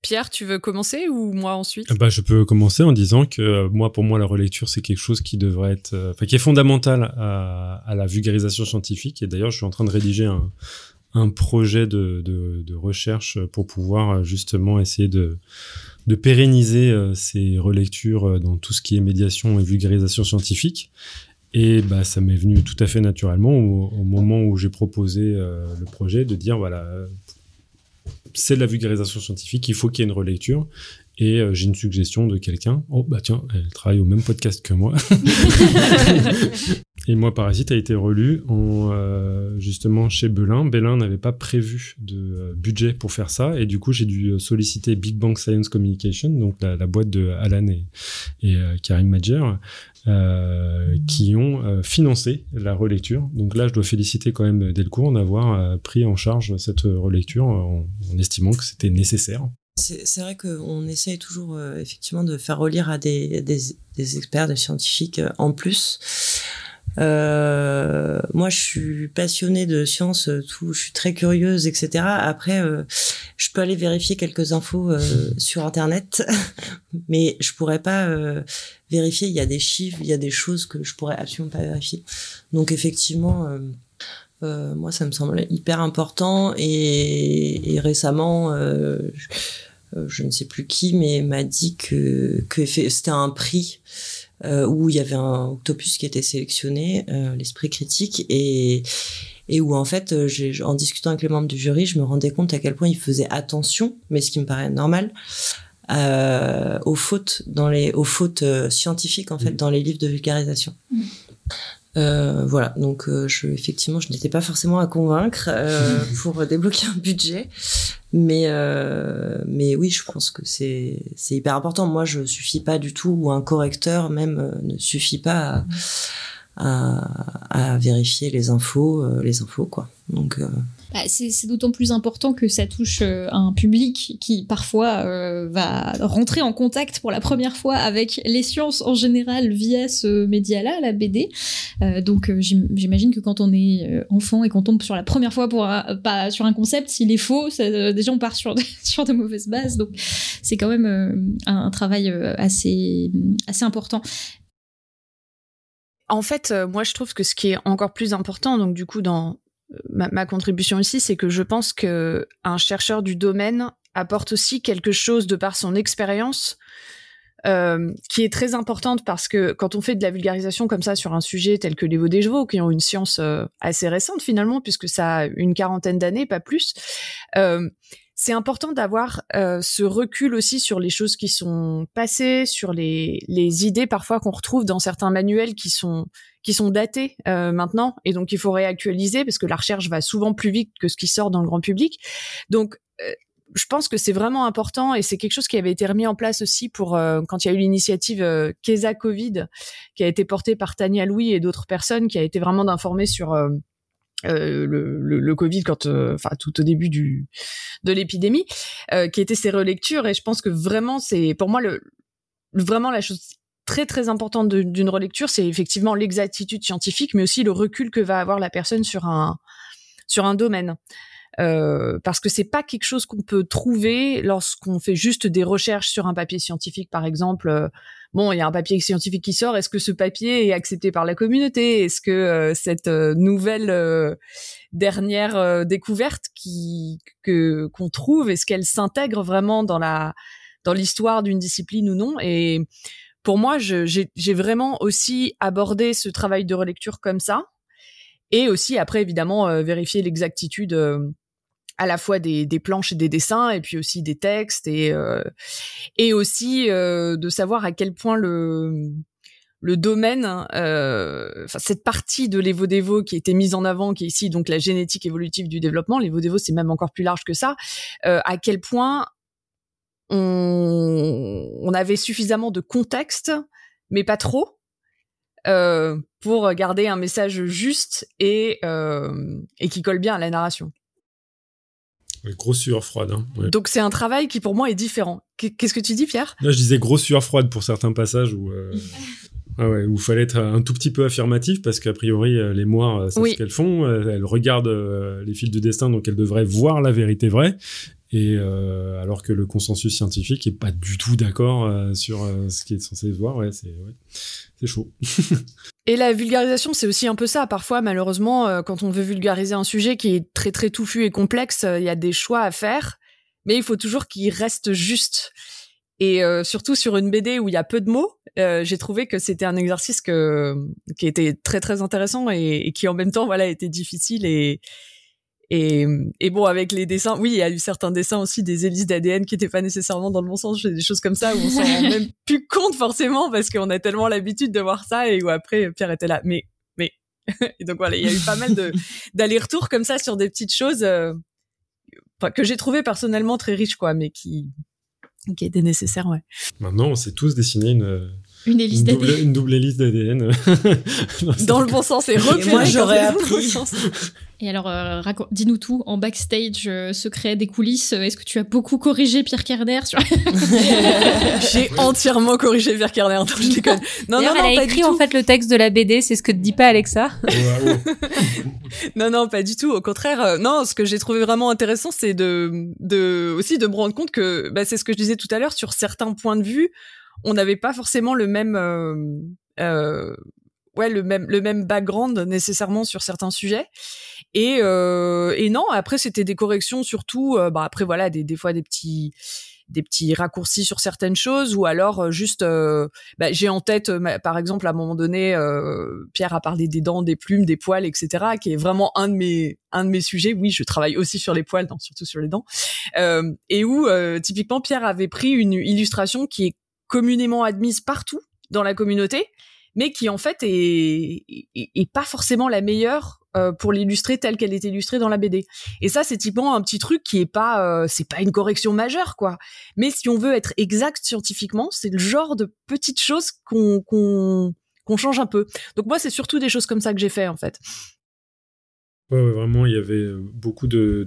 Pierre, tu veux commencer ou moi ensuite? Bah, Je peux commencer en disant que euh, moi, pour moi, la relecture, c'est quelque chose qui devrait être, euh, enfin, qui est fondamental à, à, la vulgarisation scientifique. Et d'ailleurs, je suis en train de rédiger un, un projet de, de, de, recherche pour pouvoir euh, justement essayer de, de pérenniser ces relectures dans tout ce qui est médiation et vulgarisation scientifique. Et bah, ça m'est venu tout à fait naturellement au, au moment où j'ai proposé le projet de dire voilà, c'est de la vulgarisation scientifique, il faut qu'il y ait une relecture. Et euh, j'ai une suggestion de quelqu'un. Oh, bah tiens, elle travaille au même podcast que moi. et moi, Parasite a été relu euh, justement chez Belin. Belin n'avait pas prévu de euh, budget pour faire ça. Et du coup, j'ai dû solliciter Big Bang Science Communication, donc la, boîte de Alan et, Karim Madjer, qui ont financé la relecture. Donc là, je dois féliciter quand même Delcourt d'avoir pris en charge cette relecture en estimant que c'était nécessaire. C'est vrai qu'on essaye toujours euh, effectivement de faire relire à des, experts, des scientifiques euh, en plus. Euh, moi, je suis passionnée de sciences, tout, je suis très curieuse, etc. Après, je peux aller vérifier quelques infos sur Internet, mais je pourrais pas vérifier. Il y a des chiffres, il y a des choses que je pourrais absolument pas vérifier. Donc, effectivement. moi, ça me semble hyper important et, et récemment, euh, je ne sais plus qui, mais m'a dit que, que c'était un prix euh, où il y avait un octopus qui était sélectionné, euh, l'esprit critique, et, et où en fait, en discutant avec les membres du jury, je me rendais compte à quel point ils faisaient attention, mais ce qui me paraît normal, aux fautes dans les aux fautes scientifiques en fait mmh. dans les livres de vulgarisation. Mmh. Euh, voilà, donc euh, je, effectivement, je n'étais pas forcément à convaincre euh, pour débloquer un budget, mais mais oui, je pense que c'est c'est hyper important. Moi, je suffis pas du tout, ou un correcteur même ne suffit pas à, à, à vérifier les infos, les infos quoi. Donc bah, c'est d'autant plus important que ça touche euh, un public qui parfois euh, va rentrer en contact pour la première fois avec les sciences en général via ce média-là, la BD. Euh, donc j'imagine que quand on est enfant et qu'on tombe sur la première fois pour pas sur un concept, s'il est faux, ça, déjà on part sur de, sur de mauvaises bases. Donc c'est quand même un, un, travail assez assez important. En fait, moi je trouve que ce qui est encore plus important, donc du coup dans ma, contribution ici, c'est que je pense que un chercheur du domaine apporte aussi quelque chose de par son expérience euh, qui est très importante parce que quand on fait de la vulgarisation comme ça sur un sujet tel que les veaux chevaux, qui ont une science euh, assez récente finalement, puisque ça a une quarantaine d'années, pas plus, euh, c'est important d'avoir euh, ce recul aussi sur les choses qui sont passées, sur les, les idées parfois qu'on retrouve dans certains manuels qui sont qui sont datés euh, maintenant et donc il faut réactualiser parce que la recherche va souvent plus vite que ce qui sort dans le grand public. Donc euh, je pense que c'est vraiment important et c'est quelque chose qui avait été remis en place aussi pour euh, quand il y a eu l'initiative euh, Kesa Covid qui a été portée par Tania Louis et d'autres personnes qui a été vraiment d'informer sur euh, le, le, le, Covid quand euh, enfin tout au début du de l'épidémie euh, qui était ces relectures. Et je pense que vraiment c'est pour moi le vraiment la chose très très importante d'une relecture c'est effectivement l'exactitude scientifique mais aussi le recul que va avoir la personne sur un sur un domaine euh, parce que c'est pas quelque chose qu'on peut trouver lorsqu'on fait juste des recherches sur un papier scientifique, par exemple. Euh, bon, il y a un papier scientifique qui sort. Est-ce que ce papier est accepté par la communauté? Est-ce que euh, cette nouvelle dernière découverte qui que qu'on trouve, est-ce qu'elle s'intègre vraiment dans la dans l'histoire d'une discipline ou non? Et pour moi, j'ai vraiment aussi abordé ce travail de relecture comme ça et aussi après évidemment vérifier l'exactitude à la fois des, des, planches et des dessins, et puis aussi des textes, et, euh, et aussi euh, de savoir à quel point le, le domaine, euh, cette partie de l'Evo-Devo qui était mise en avant, qui est ici donc la génétique évolutive du développement, l'Evo-Devo c'est même encore plus large que ça, euh, à quel point on, on, avait suffisamment de contexte, mais pas trop, euh, pour garder un message juste et, euh, et qui colle bien à la narration. Grosse sueur froide. Hein, Donc c'est un travail qui pour moi est différent. Qu'est-ce que tu dis, Pierre? Là, je disais grosse sueur froide pour certains passages où. Euh, Ah ouais, où il fallait être un tout petit peu affirmatif parce qu'a priori les moires c'est ce qu'elles font, elles regardent les fils de destin donc elles devraient voir la vérité vraie et euh, alors que le consensus scientifique est pas du tout d'accord euh, sur euh, ce qui est censé se voir, ouais, c'est ouais, c'est chaud. et la vulgarisation, c'est aussi un peu ça. Parfois, malheureusement, quand on veut vulgariser un sujet qui est très très touffu et complexe, il y a des choix à faire, mais il faut toujours qu'il reste juste. Et surtout sur une BD où il y a peu de mots, j'ai trouvé que c'était un exercice que, qui était très très intéressant et, et, qui en même temps voilà était difficile et et, et, bon, avec les dessins, oui, il y a eu certains dessins aussi des hélices d'ADN qui n'étaient pas nécessairement dans le bon sens, des choses comme ça où on s'en rend même plus compte forcément parce qu'on a tellement l'habitude de voir ça et où après Pierre était là. Mais, mais, et donc voilà, il y a eu pas mal de d'allers-retours comme ça sur des petites choses euh, que j'ai trouvé personnellement très riches, quoi, mais qui qui étaient nécessaires, ouais. Maintenant, on sait tous dessiner une une hélice d'ADN. Une double hélice d'ADN. Dans le bon sens et repéré. Moi, j'aurais appris. Et alors, euh, dis-nous tout, en backstage, euh, secret des coulisses, euh, est-ce que tu as beaucoup corrigé Pierre Kerner sur... J'ai entièrement corrigé Pierre Kerner, donc je déconne. Non, non, non, elle a écrit en fait le texte de la BD, c'est ce que te dit pas Alexa. non, non, pas du tout. Au contraire, non, ce que j'ai trouvé vraiment intéressant, c'est de, de, aussi de me rendre compte que, bah, c'est ce que je disais tout à l'heure, sur certains points de vue, on n'avait pas forcément le même euh, euh, ouais le même le même background nécessairement sur certains sujets. Et euh, et non après c'était des corrections surtout euh, bah après voilà des des fois des petits des petits raccourcis sur certaines choses ou alors juste bah, j'ai en tête par exemple à un moment donné Pierre a parlé des dents des plumes des poils etc qui est vraiment un de mes un de mes sujets. Oui je travaille aussi sur les poils surtout sur les dents. Et où typiquement Pierre avait pris une illustration qui est communément admise partout dans la communauté, mais qui en fait est, pas forcément la meilleure euh, pour l'illustrer telle qu'elle est illustrée dans la BD. Et ça, c'est typiquement un petit truc qui est pas, euh, c'est pas une correction majeure, quoi. Mais si on veut être exact scientifiquement, c'est le genre de petites choses qu'on qu'on change un peu. Donc moi, c'est surtout des choses comme ça que j'ai fait en fait. Ouais, vraiment, il y avait beaucoup de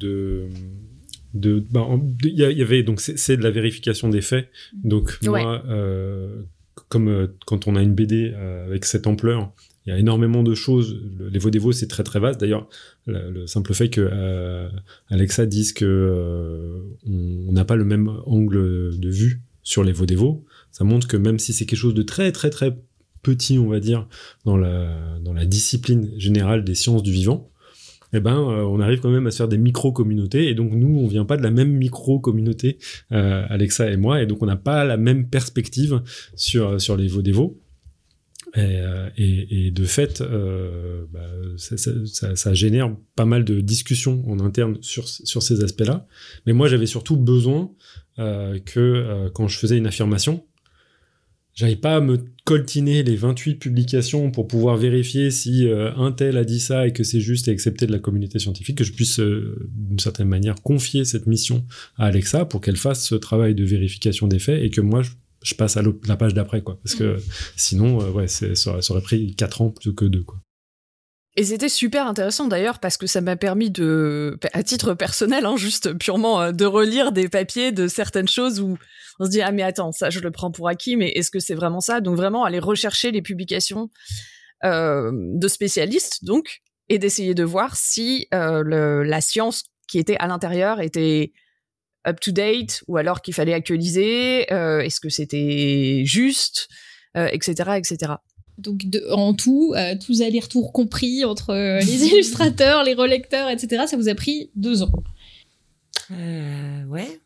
de bah, il y, avait donc c'est de la vérification des faits. Donc moi euh, comme euh, quand on a une BD euh, avec cette ampleur il y a énormément de choses. Les Vaudévaux c'est très très vaste. D'ailleurs le, simple fait que Alexa dise que on n'a pas le même angle de vue sur les Vaudévaux ça montre que même si c'est quelque chose de très très très petit on va dire dans la dans la discipline générale des sciences du vivant eh ben, euh, on arrive quand même à se faire des micro-communautés. Et donc, nous, on vient pas de la même micro-communauté, euh, Alexa et moi, et donc on n'a pas la même perspective sur, sur les Vaudévaux. Et, euh, et, et, de fait, bah, ça, génère pas mal de discussions en interne sur, sur ces aspects-là. Mais moi, j'avais surtout besoin que quand je faisais une affirmation, j'avais pas à me coltiner les 28 publications pour pouvoir vérifier si euh, un tel a dit ça et que c'est juste et accepté de la communauté scientifique, que je puisse euh, d'une certaine manière confier cette mission à Alexa pour qu'elle fasse ce travail de vérification des faits et que moi je, passe à la page d'après quoi parce que sinon euh, ouais ça, ça, aurait pris 4 ans plutôt que 2 quoi. Et c'était super intéressant d'ailleurs parce que ça m'a permis de, à titre personnel, hein, juste purement, de relire des papiers de certaines choses où on se dit ah mais attends ça je le prends pour acquis mais est-ce que c'est vraiment ça? Donc vraiment aller rechercher les publications euh, de spécialistes donc et d'essayer de voir si euh, la science qui était à l'intérieur était up to date ou alors qu'il fallait actualiser euh, est-ce que c'était juste etc etc donc de, en tout, euh, tous allers-retours compris entre les illustrateurs, les relecteurs, etc. Ça vous a pris deux ans. Euh, ouais,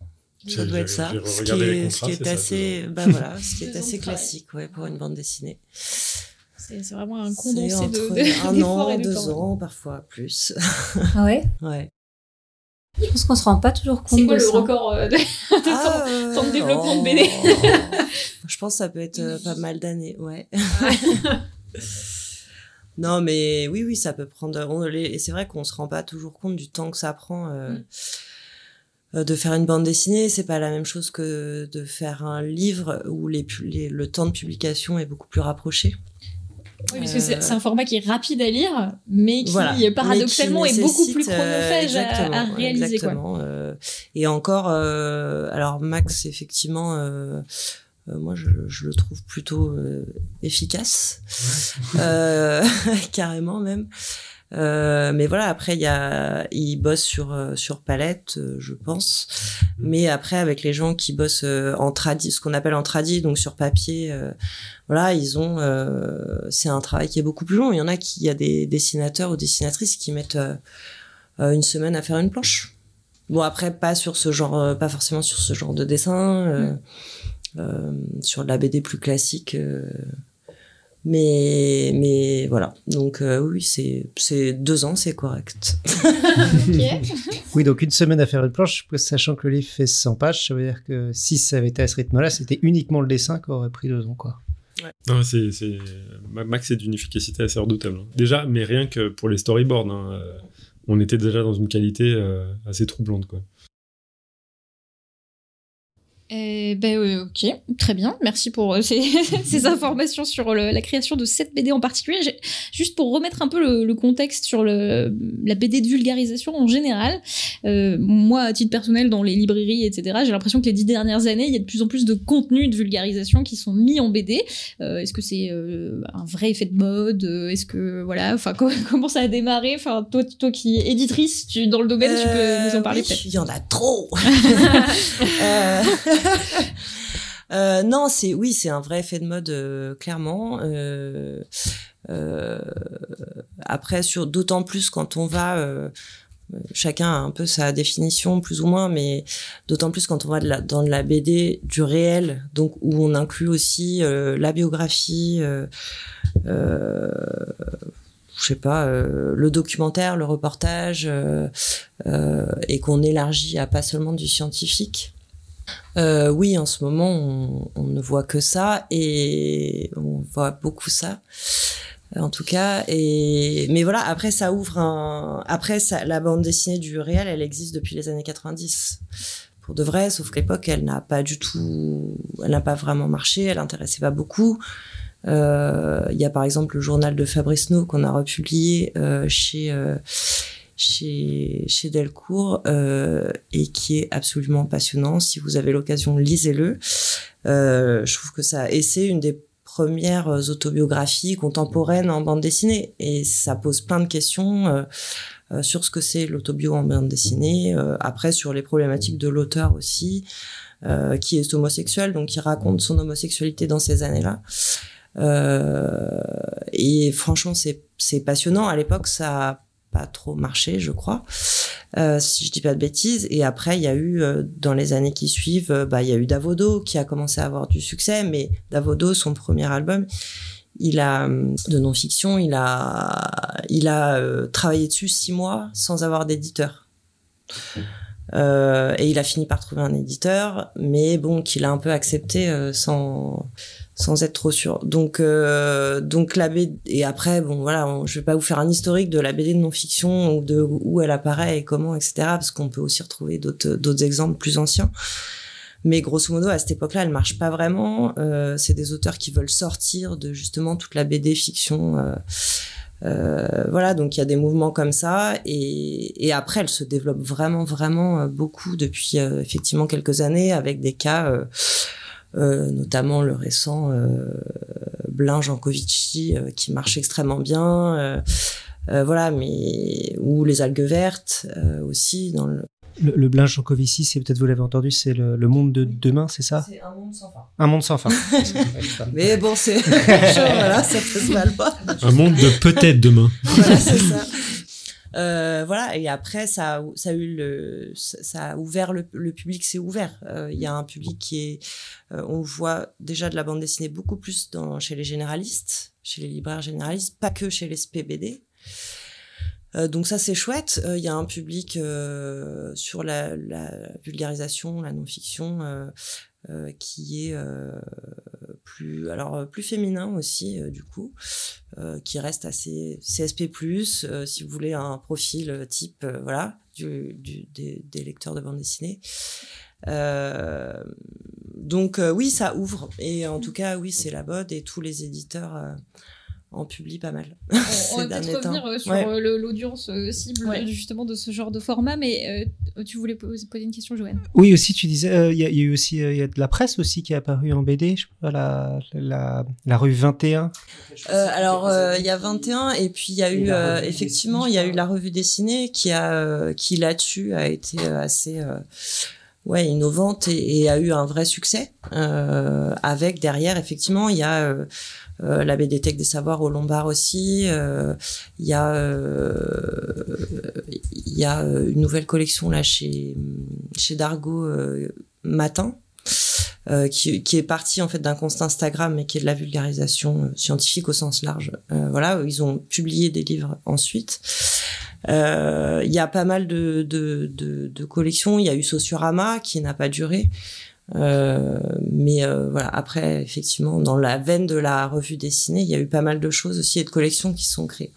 ça doit être ça. Ce qui est, ce qui est assez, bah voilà, ce qui est assez classique, ouais, pour une bande dessinée. C'est vraiment un condensé de, de un an, deux ans, parfois plus. Ah ouais? Ouais. Je pense qu'on se rend pas toujours compte. C'est quoi le record euh, de, de ton, ah, développement de BD Je pense que ça peut être euh, pas mal d'années, ouais. non, mais oui, oui, ça peut prendre. et c'est vrai qu'on se rend pas toujours compte du temps que ça prend. Euh, mm. Euh, de faire une bande dessinée, c'est pas la même chose que de faire un livre où les, le temps de publication est beaucoup plus rapproché. Oui, parce que c'est un format qui est rapide à lire, mais qui paradoxalement est beaucoup plus chronophage à, réaliser. Exactement. Euh, et encore, euh, alors Max, effectivement, moi, je, je, le trouve plutôt efficace, carrément même. Euh, mais voilà, après il y a, il bosse sur euh, sur palette, euh, je pense. Mais après avec les gens qui bossent en tradi, ce qu'on appelle en tradi, donc sur papier, voilà, ils ont, c'est un travail qui est beaucoup plus long. Il y en a qui, il y a des dessinateurs ou dessinatrices qui mettent une semaine à faire une planche. Bon après pas sur ce genre, pas forcément sur ce genre de dessin, sur la BD plus classique. Mais, mais voilà. Donc, euh, oui, c'est deux ans, c'est correct. Oui, donc une semaine à faire une planche, sachant que le livre fait 100 pages, ça veut dire que si ça avait été à ce rythme-là, c'était uniquement le dessin qui aurait pris deux ans, quoi. Ouais. Non, c'est, Max est d'une efficacité assez redoutable. Hein. Déjà, mais rien que pour les storyboards, hein, euh, on était déjà dans une qualité euh, assez troublante, quoi. Eh ben ok, très bien. Merci pour euh, ces, informations sur la création de cette BD en particulier. Juste pour remettre un peu le, contexte sur le, la BD de vulgarisation en général. Euh, moi, à titre personnel, dans les librairies, etc., j'ai l'impression que les dix dernières années, il y a de plus en plus de contenus de vulgarisation qui sont mis en BD. Euh, est-ce que c'est un vrai effet de mode? Est-ce que voilà, enfin comment ça a démarré? Enfin toi, toi qui es éditrice, tu, dans le domaine, tu peux nous en parler peut-être. Il y en a trop. Euh, non, c'est oui, c'est un vrai effet de mode euh, clairement. Euh, après, sur d'autant plus quand on va chacun a un peu sa définition plus ou moins, mais d'autant plus quand on va dans la BD du réel, donc où on inclut aussi la biographie, je sais pas, le documentaire, le reportage, et qu'on élargit à pas seulement du scientifique. Euh, oui, en ce moment, on, ne voit que ça et on voit beaucoup ça, en tout cas. Et mais voilà, après ça ouvre un. Après, ça, la bande dessinée du réel, elle existe depuis les années 90 pour de vrai, sauf qu'à l'époque, elle n'a pas du tout, elle n'a pas vraiment marché, elle intéressait pas beaucoup. Euh, il y a par exemple le journal de Fabrice No qu'on a republié euh, chez chez, chez Delcourt euh, et qui est absolument passionnant. Si vous avez l'occasion, lisez-le. Euh, je trouve que ça et c'est une des premières autobiographies contemporaines en bande dessinée et ça pose plein de questions euh, euh sur ce que c'est l'autobio en bande dessinée. Euh, après sur les problématiques de l'auteur aussi. Euh, qui est homosexuel, donc qui raconte son homosexualité dans ces années-là. Euh, et franchement, c'est c'est passionnant. À l'époque, ça pas trop marché, je crois, euh, si je dis pas de bêtises. Et après, il y a eu euh, dans les années qui suivent, euh, bah il y a eu Davodo qui a commencé à avoir du succès, mais Davodo, son premier album, il a de non-fiction, il a il a travaillé dessus six mois sans avoir d'éditeur. et il a fini par trouver un éditeur, mais bon, qu'il a un peu accepté sans sans être trop sûr. Donc, euh, donc la BD et après, bon voilà, je vais pas vous faire un historique de la BD de non-fiction ou de où elle apparaît et comment, etc. Parce qu'on peut aussi retrouver d'autres d'autres exemples plus anciens. Mais grosso modo, à cette époque-là, elle marche pas vraiment. Euh, c'est des auteurs qui veulent sortir de justement toute la BD fiction. Euh, euh, voilà, donc il y a des mouvements comme ça, et, et après elle se développe vraiment, vraiment euh, beaucoup depuis euh, effectivement quelques années avec des cas euh, notamment le récent euh, Blin Jankovici euh, qui marche extrêmement bien. voilà, mais ou les algues vertes aussi dans le le, le Blanche Jancovici, c'est peut-être vous l'avez entendu, c'est le, le, monde de demain, c'est ça? C'est un monde sans fin. Un monde sans fin. Mais bon, c'est voilà, ça se mal pas. Un monde de peut-être demain. voilà, c'est ça. Euh, voilà et après ça ça a eu le ça a ouvert le, le public s'est ouvert euh, il y a un public qui est euh, on voit déjà de la bande dessinée beaucoup plus dans chez les généralistes chez les libraires généralistes pas que chez les SPBD euh, donc ça c'est chouette. Il y a un public sur la, la, vulgarisation, la non-fiction euh, qui est euh, plus alors euh, plus féminin aussi du coup qui reste assez CSP+ si vous voulez un profil type voilà du, du des, des, lecteurs de bande dessinée. Donc oui ça ouvre. Et en tout cas oui c'est la mode et tous les éditeurs en publie pas mal. On, on va peut-être revenir euh, sur Ouais. euh, l'audience euh, cible Ouais. justement de ce genre de format, mais euh, tu voulais poser, poser une question, Joanne Oui, aussi, tu disais, euh, il y, a- il y a eu aussi euh, il y a de la presse aussi qui est apparue en BD, je sais pas, la, la, la rue 21. Euh, alors euh, il y a 21 et puis il y a eu euh, effectivement dessinée, il y a eu crois. la revue dessinée qui a euh, qui là-dessus a été assez euh, ouais innovante et, et a eu un vrai succès euh, avec derrière effectivement il y a euh, euh, la BDTech des Savoirs au Lombard aussi. euh, Il y a euh, y a une nouvelle collection là chez chez Dargo euh, Matin. qui, qui est partie en fait d'un constat Instagram mais qui est de la vulgarisation scientifique au sens large. Voilà, ils ont publié des livres ensuite. Il y a pas mal de, de, de, de collections. Il y a eu Sociorama qui n'a pas duré. Euh, mais euh, voilà, après, effectivement, dans la veine de la revue dessinée, il y a eu pas mal de choses aussi et de collections qui sont créées.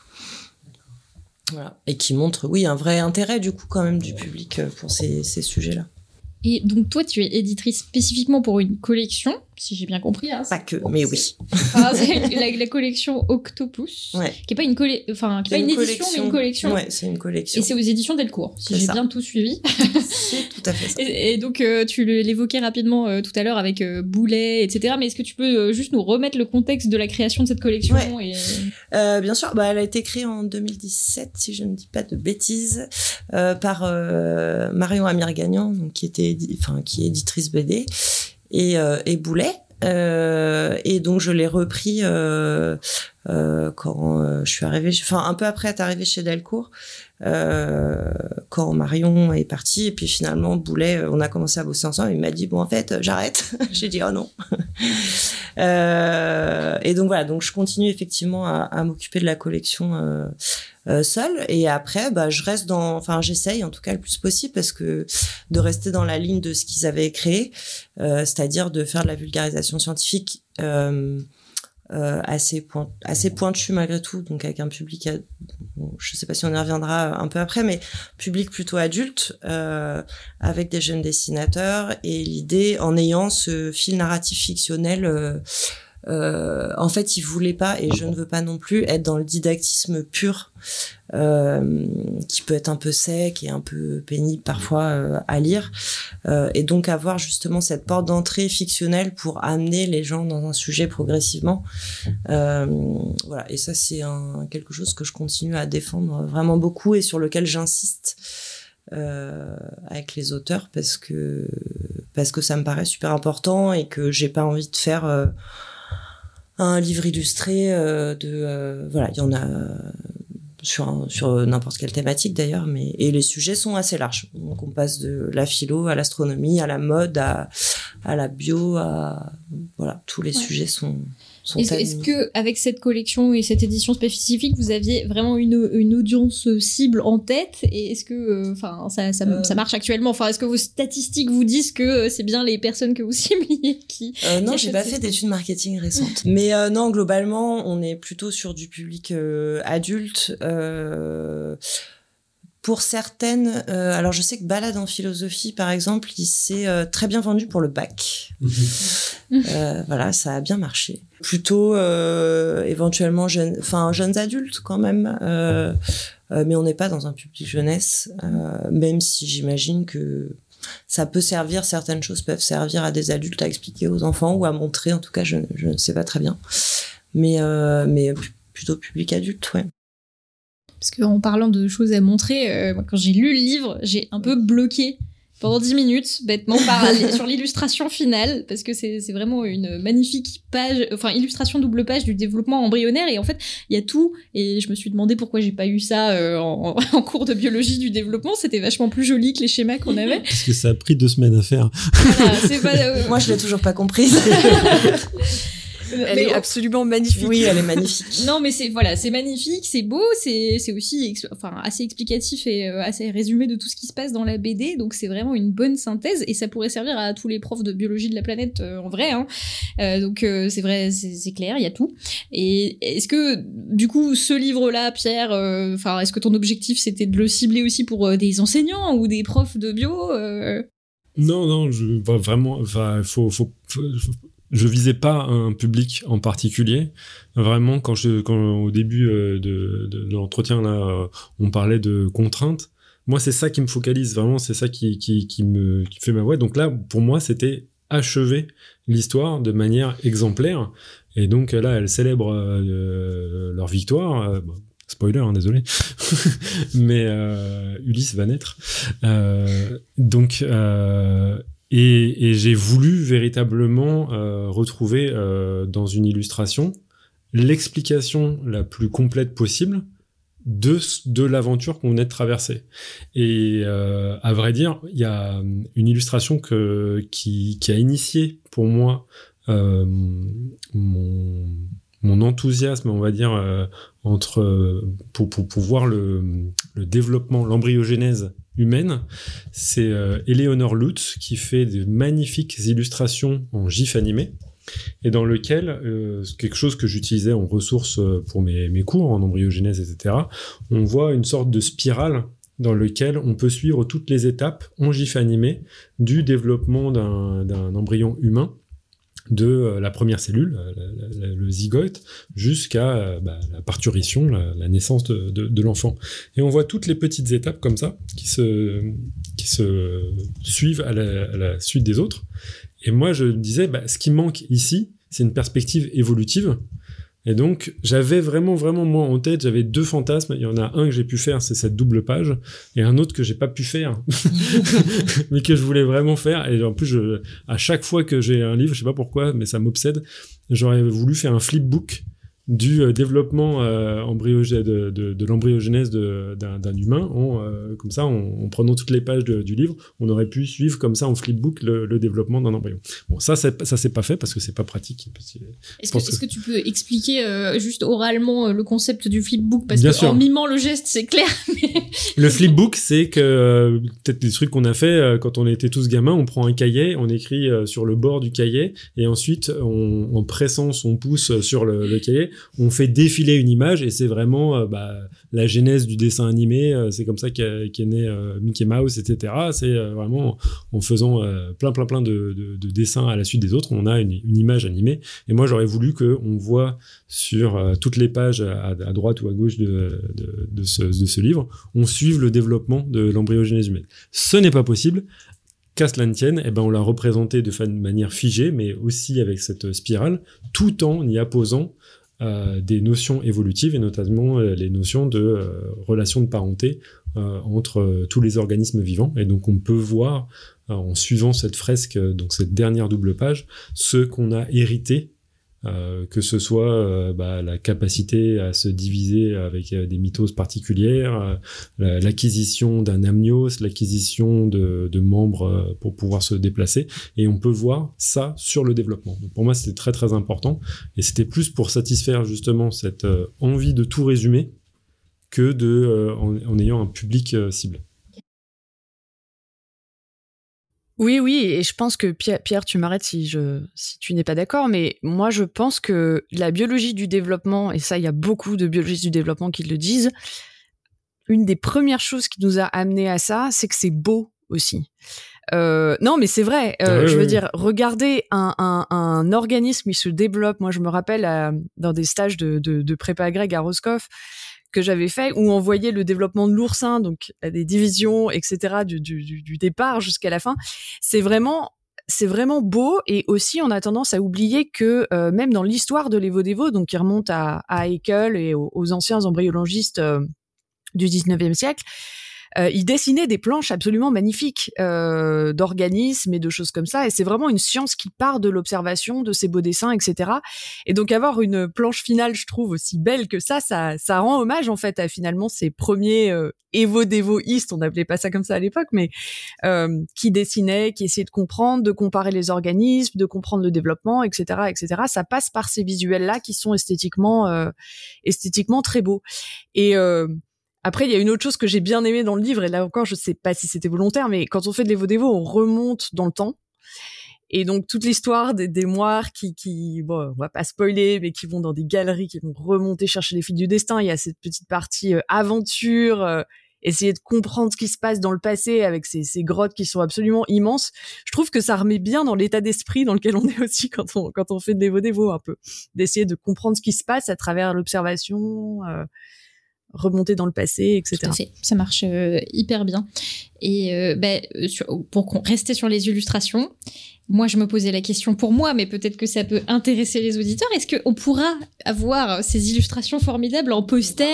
Voilà. Et qui montrent, oui, un vrai intérêt du coup quand même du public euh, pour ces, ces sujets-là. Et donc toi, tu es éditrice spécifiquement pour une collection, si j'ai bien compris. Hein, Pas que, mais oui. La, la collection Octopus, Ouais. qui est pas une collé- enfin qui est pas une, édition, mais une collection. Ouais, c'est une collection. Et c'est aux éditions Delcourt, si j'ai bien tout suivi. C'est tout à fait ça. Et, et donc, euh, tu l'évoquais rapidement euh, tout à l'heure avec euh, Boulet, etc. Mais est-ce que tu peux juste nous remettre le contexte de la création de cette collection et... Bien sûr, bah, elle a été créée en 2017, si je ne dis pas de bêtises, par Marion Amir Gagnant, donc, qui était, édi- enfin, qui est éditrice BD, et, euh, et Boulet. Euh, et donc je l'ai repris euh, euh, quand euh, je suis arrivée, enfin un peu après être arrivée chez Delcourt, euh, quand Marion est partie et puis finalement Boulet, on a commencé à bosser ensemble. Il m'a dit bon en fait j'arrête. J'ai dit oh non. Et donc voilà, donc je continue effectivement à, à m'occuper de la collection euh, seule. Et après, bah, je reste dans, enfin, j'essaye en tout cas le plus possible parce que de rester dans la ligne de ce qu'ils avaient créé, euh, c'est-à-dire de faire de la vulgarisation scientifique. Euh, euh, assez point, assez pointu malgré tout donc avec un public ad- bon, je sais pas si on y reviendra un peu après mais public plutôt adulte euh, avec des jeunes dessinateurs et l'idée en ayant ce fil narratif fictionnel euh, euh, en fait, il voulait pas, et je ne veux pas non plus, être dans le didactisme pur, euh, qui peut être un peu sec et un peu pénible parfois euh, à lire, Euh, et donc avoir justement cette porte d'entrée fictionnelle pour amener les gens dans un sujet progressivement. Euh, voilà, et ça c'est quelque chose que je continue à défendre vraiment beaucoup et sur lequel j'insiste. euh, avec les auteurs parce que parce que ça me paraît super important et que j'ai pas envie de faire euh, un livre illustré euh, de euh, voilà il y en a euh, sur sur n'importe quelle thématique d'ailleurs mais et les sujets sont assez larges donc on passe de la philo à l'astronomie à la mode à à la bio à voilà tous les Ouais. sujets sont Est-ce est-ce admis. que avec cette collection et cette édition spécifique, vous aviez vraiment une, une audience cible en tête? Et est-ce que, euh, enfin, ça, ça, Euh. ça marche actuellement? Enfin, est-ce que vos statistiques vous disent que euh, c'est bien les personnes que vous cibliez qui Euh, non, j'ai pas fait d'études marketing récentes. Mais euh, non, globalement, on est plutôt sur du public euh, adulte. euh, pour certaines, euh, alors je sais que Balade en philosophie, par exemple, il s'est euh, très bien vendu pour le bac. Euh, voilà, ça a bien marché. Plutôt euh, éventuellement jeunes, enfin jeunes adultes quand même. Euh, euh, mais on n'est pas dans un public jeunesse, même si j'imagine que ça peut servir, certaines choses peuvent servir à des adultes à expliquer aux enfants ou à montrer, en tout cas, je, je ne sais pas très bien. Mais, mais plutôt public adulte, ouais. Parce qu'en parlant de choses à montrer, quand j'ai lu le livre, j'ai un peu bloqué pendant 10 minutes, bêtement, par, sur l'illustration finale, parce que c'est vraiment une magnifique page, enfin, illustration double page du développement embryonnaire, et en fait, il y a tout, et je me suis demandé pourquoi j'ai pas eu ça euh, en, en cours de biologie du développement, c'était vachement plus joli que les schémas qu'on avait. Parce que ça a pris deux semaines à faire. Voilà, c'est pas... euh, Moi, je l'ai toujours pas comprise. Elle mais est on- absolument magnifique. oui, elle est magnifique. Non, mais c'est voilà, c'est magnifique, c'est beau, c'est c'est aussi ex- enfin assez explicatif et euh, assez résumé de tout ce qui se passe dans la BD, donc c'est vraiment une bonne synthèse et ça pourrait servir à tous les profs de biologie de la planète euh, en vrai. Hein. Euh, donc euh, c'est vrai, c'est clair, il y a tout. Et est-ce que du coup ce livre-là, Pierre, euh, enfin est-ce que ton objectif c'était de le cibler aussi pour euh, des enseignants ou des profs de bio euh? Non, non, je, va vraiment, faut, faut, faut- je visais pas un public en particulier. Vraiment, quand, je, quand au début de, de, l'entretien, là, on parlait de contraintes, moi, c'est ça qui me focalise, vraiment, c'est ça qui, qui, qui, me qui fait ma voix. Donc là, pour moi, c'était achever l'histoire de manière exemplaire. Et donc là, elles célèbrent euh, leur victoire. Euh, spoiler, hein, désolé. Mais euh, Ulysse va naître. donc, et, et j'ai voulu véritablement retrouver dans une illustration l'explication la plus complète possible de, de l'aventure qu'on venait de traverser. Et euh, à vrai dire, il y a une illustration que, qui, qui a initié pour moi euh, mon, mon, enthousiasme, on va dire, euh, entre, pour, pour, pour, le, le développement, l'embryogénèse humaine. C'est euh, Eleonore Lutz qui fait de magnifiques illustrations en gif animé et dans lequel, euh, quelque chose que j'utilisais en ressources euh, pour mes, mes cours en embryogénèse, etc., on voit une sorte de spirale dans lequel on peut suivre toutes les étapes en GIF animé du développement d'un embryon humain de euh, la première cellule, le zygote, jusqu'à bah, la parturition, la, naissance de, l'enfant. Et on voit toutes les petites étapes comme ça qui se, qui se suivent à la, à la suite des autres. Et moi, je disais, bah, ce qui manque ici, c'est une perspective évolutive. Et donc, j'avais vraiment, vraiment, moi, en tête, j'avais deux fantasmes. Il y en a un que j'ai pu faire, c'est cette double page, et un autre que j'ai pas pu faire, mais que je voulais vraiment faire. Et en plus, je, à chaque fois que j'ai un livre, je sais pas pourquoi, mais ça m'obsède, j'aurais voulu faire un flipbook du euh, développement euh, de, de, de l'embryogénèse d'un humain. En, euh, comme ça, en, prenant toutes les pages du livre, on aurait pu suivre comme ça en flipbook le, le développement d'un embryon. Bon, ça, ça s'est pas fait parce que c'est pas pratique. Est-ce que, que... tu peux expliquer euh, juste oralement le concept du flipbook? Parce que en mimant le geste, c'est clair. Le flipbook, c'est que peut-être des trucs qu'on a fait quand on était tous gamins, on prend un cahier, on écrit sur le bord du cahier, et ensuite, on, en pressant son pouce sur le, le cahier, on fait défiler une image et c'est vraiment euh, bah, la genèse du dessin animé. Euh, c'est comme ça qu'est né euh, Mickey Mouse, etc. C'est vraiment en faisant plein, plein, plein de, dessins à la suite des autres, on a une, image animée. Et moi, j'aurais voulu qu'on voit sur toutes les pages à, droite ou à gauche de, ce, livre, on suive le développement de l'embryogénèse humaine. Ce n'est pas possible qu'à cela tienne, eh ben, on l'a représenté de manière figée, mais aussi avec cette spirale, tout en y apposant euh, des notions évolutives et notamment euh, les notions de euh, relation de parenté entre tous les organismes vivants. Et donc on peut voir en suivant cette fresque, donc cette dernière double page, ce qu'on a hérité euh, que ce soit euh, bah, la capacité à se diviser avec euh, des mitoses particulières, l'acquisition d'un amnios, l'acquisition de, membres pour pouvoir se déplacer, et on peut voir ça sur le développement. Donc pour moi, c'était très très important, et c'était plus pour satisfaire justement cette envie de tout résumer que de en ayant un public cible. Oui, oui, et je pense que Pierre, tu m'arrêtes si je si tu n'es pas d'accord, mais moi je pense que la biologie du développement, et ça il y a beaucoup de biologistes du développement qui le disent, une des premières choses qui nous a amené à ça, c'est que c'est beau aussi. Euh, non, mais c'est vrai. Euh, je veux dire, regarder un, un, un, organisme qui se développe. Moi, je me rappelle euh, dans des stages de, de, de prépa grec à Roscoff, que j'avais fait où on voyait le développement de l'oursin, donc des divisions, etc. du, du, départ jusqu'à la fin. C'est vraiment c'est vraiment beau et aussi on a tendance à oublier que euh, même dans l'histoire de l'Evo-Devo, donc qui remonte à, à Haeckel et aux, anciens embryologistes euh, du 19e siècle, euh, il dessinait des planches absolument magnifiques euh, d'organismes et de choses comme ça. Et c'est vraiment une science qui part de l'observation, de ces beaux dessins, etc. Et donc avoir une planche finale, je trouve aussi belle que ça, ça, ça rend hommage en fait à finalement ces premiers euh, Evo on n'appelait pas ça comme ça à l'époque, mais euh, qui dessinaient, qui essayaient de comprendre, de comparer les organismes, de comprendre le développement, etc., etc. Ça passe par ces visuels là qui sont esthétiquement, euh, esthétiquement très beaux. Et euh, après, il y a une autre chose que j'ai bien aimé dans le livre, et là encore, je sais pas si c'était volontaire, mais quand on fait de l'Evo-Devo, on remonte dans le temps. Et donc, toute l'histoire des, des moires qui, qui, bon, on va pas spoiler, mais qui vont dans des galeries, qui vont remonter chercher les fils du destin. Il y a cette petite partie euh, aventure, euh, essayer de comprendre ce qui se passe dans le passé avec ces, ces grottes qui sont absolument immenses. Je trouve que ça remet bien dans l'état d'esprit dans lequel on est aussi quand on quand on fait de l'évo-dévo un peu, d'essayer de comprendre ce qui se passe à travers l'observation. Euh, remonter dans le passé, etc. Ça marche euh, hyper bien. Et euh, ben, sur, pour rester sur les illustrations, moi, je me posais la question pour moi, mais peut-être que ça peut intéresser les auditeurs. Est-ce qu'on pourra avoir ces illustrations formidables en poster,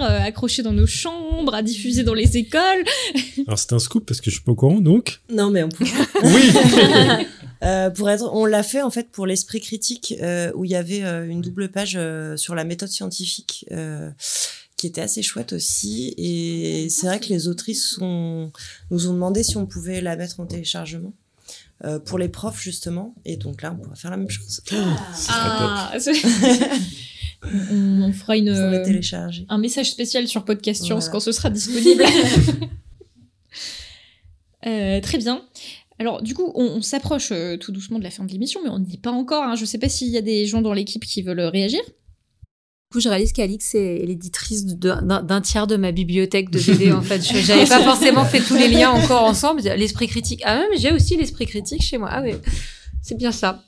euh, accrochées dans nos chambres, à diffuser dans les écoles? Alors, c'est un scoop parce que je suis pas au courant, donc. Non, mais on pourra. oui euh, pour être, on l'a fait en fait pour l'esprit critique, euh, où il y avait euh, une double page euh, sur la méthode scientifique qui était assez chouette aussi. Et c'est vrai que les autrices sont, nous ont demandé si on pouvait la mettre en téléchargement. Euh, pour les profs justement. Et donc là, on pourra faire la même chose. Ah, on, on, fera une, télécharger. un message spécial sur Podcast Science voilà. quand ce sera disponible. euh, très bien. Alors du coup, on, on s'approche euh, tout doucement de la fin de l'émission, mais on n'y est pas encore. Hein. Je sais pas s'il y a des gens dans l'équipe qui veulent réagir coup, je réalise qu'Alix est l'éditrice d'un tiers de ma bibliothèque de BD. En fait, j'avais pas forcément fait tous les liens encore ensemble. L'esprit critique. Ah même, j'ai aussi l'esprit critique chez moi. Ah oui, c'est bien ça.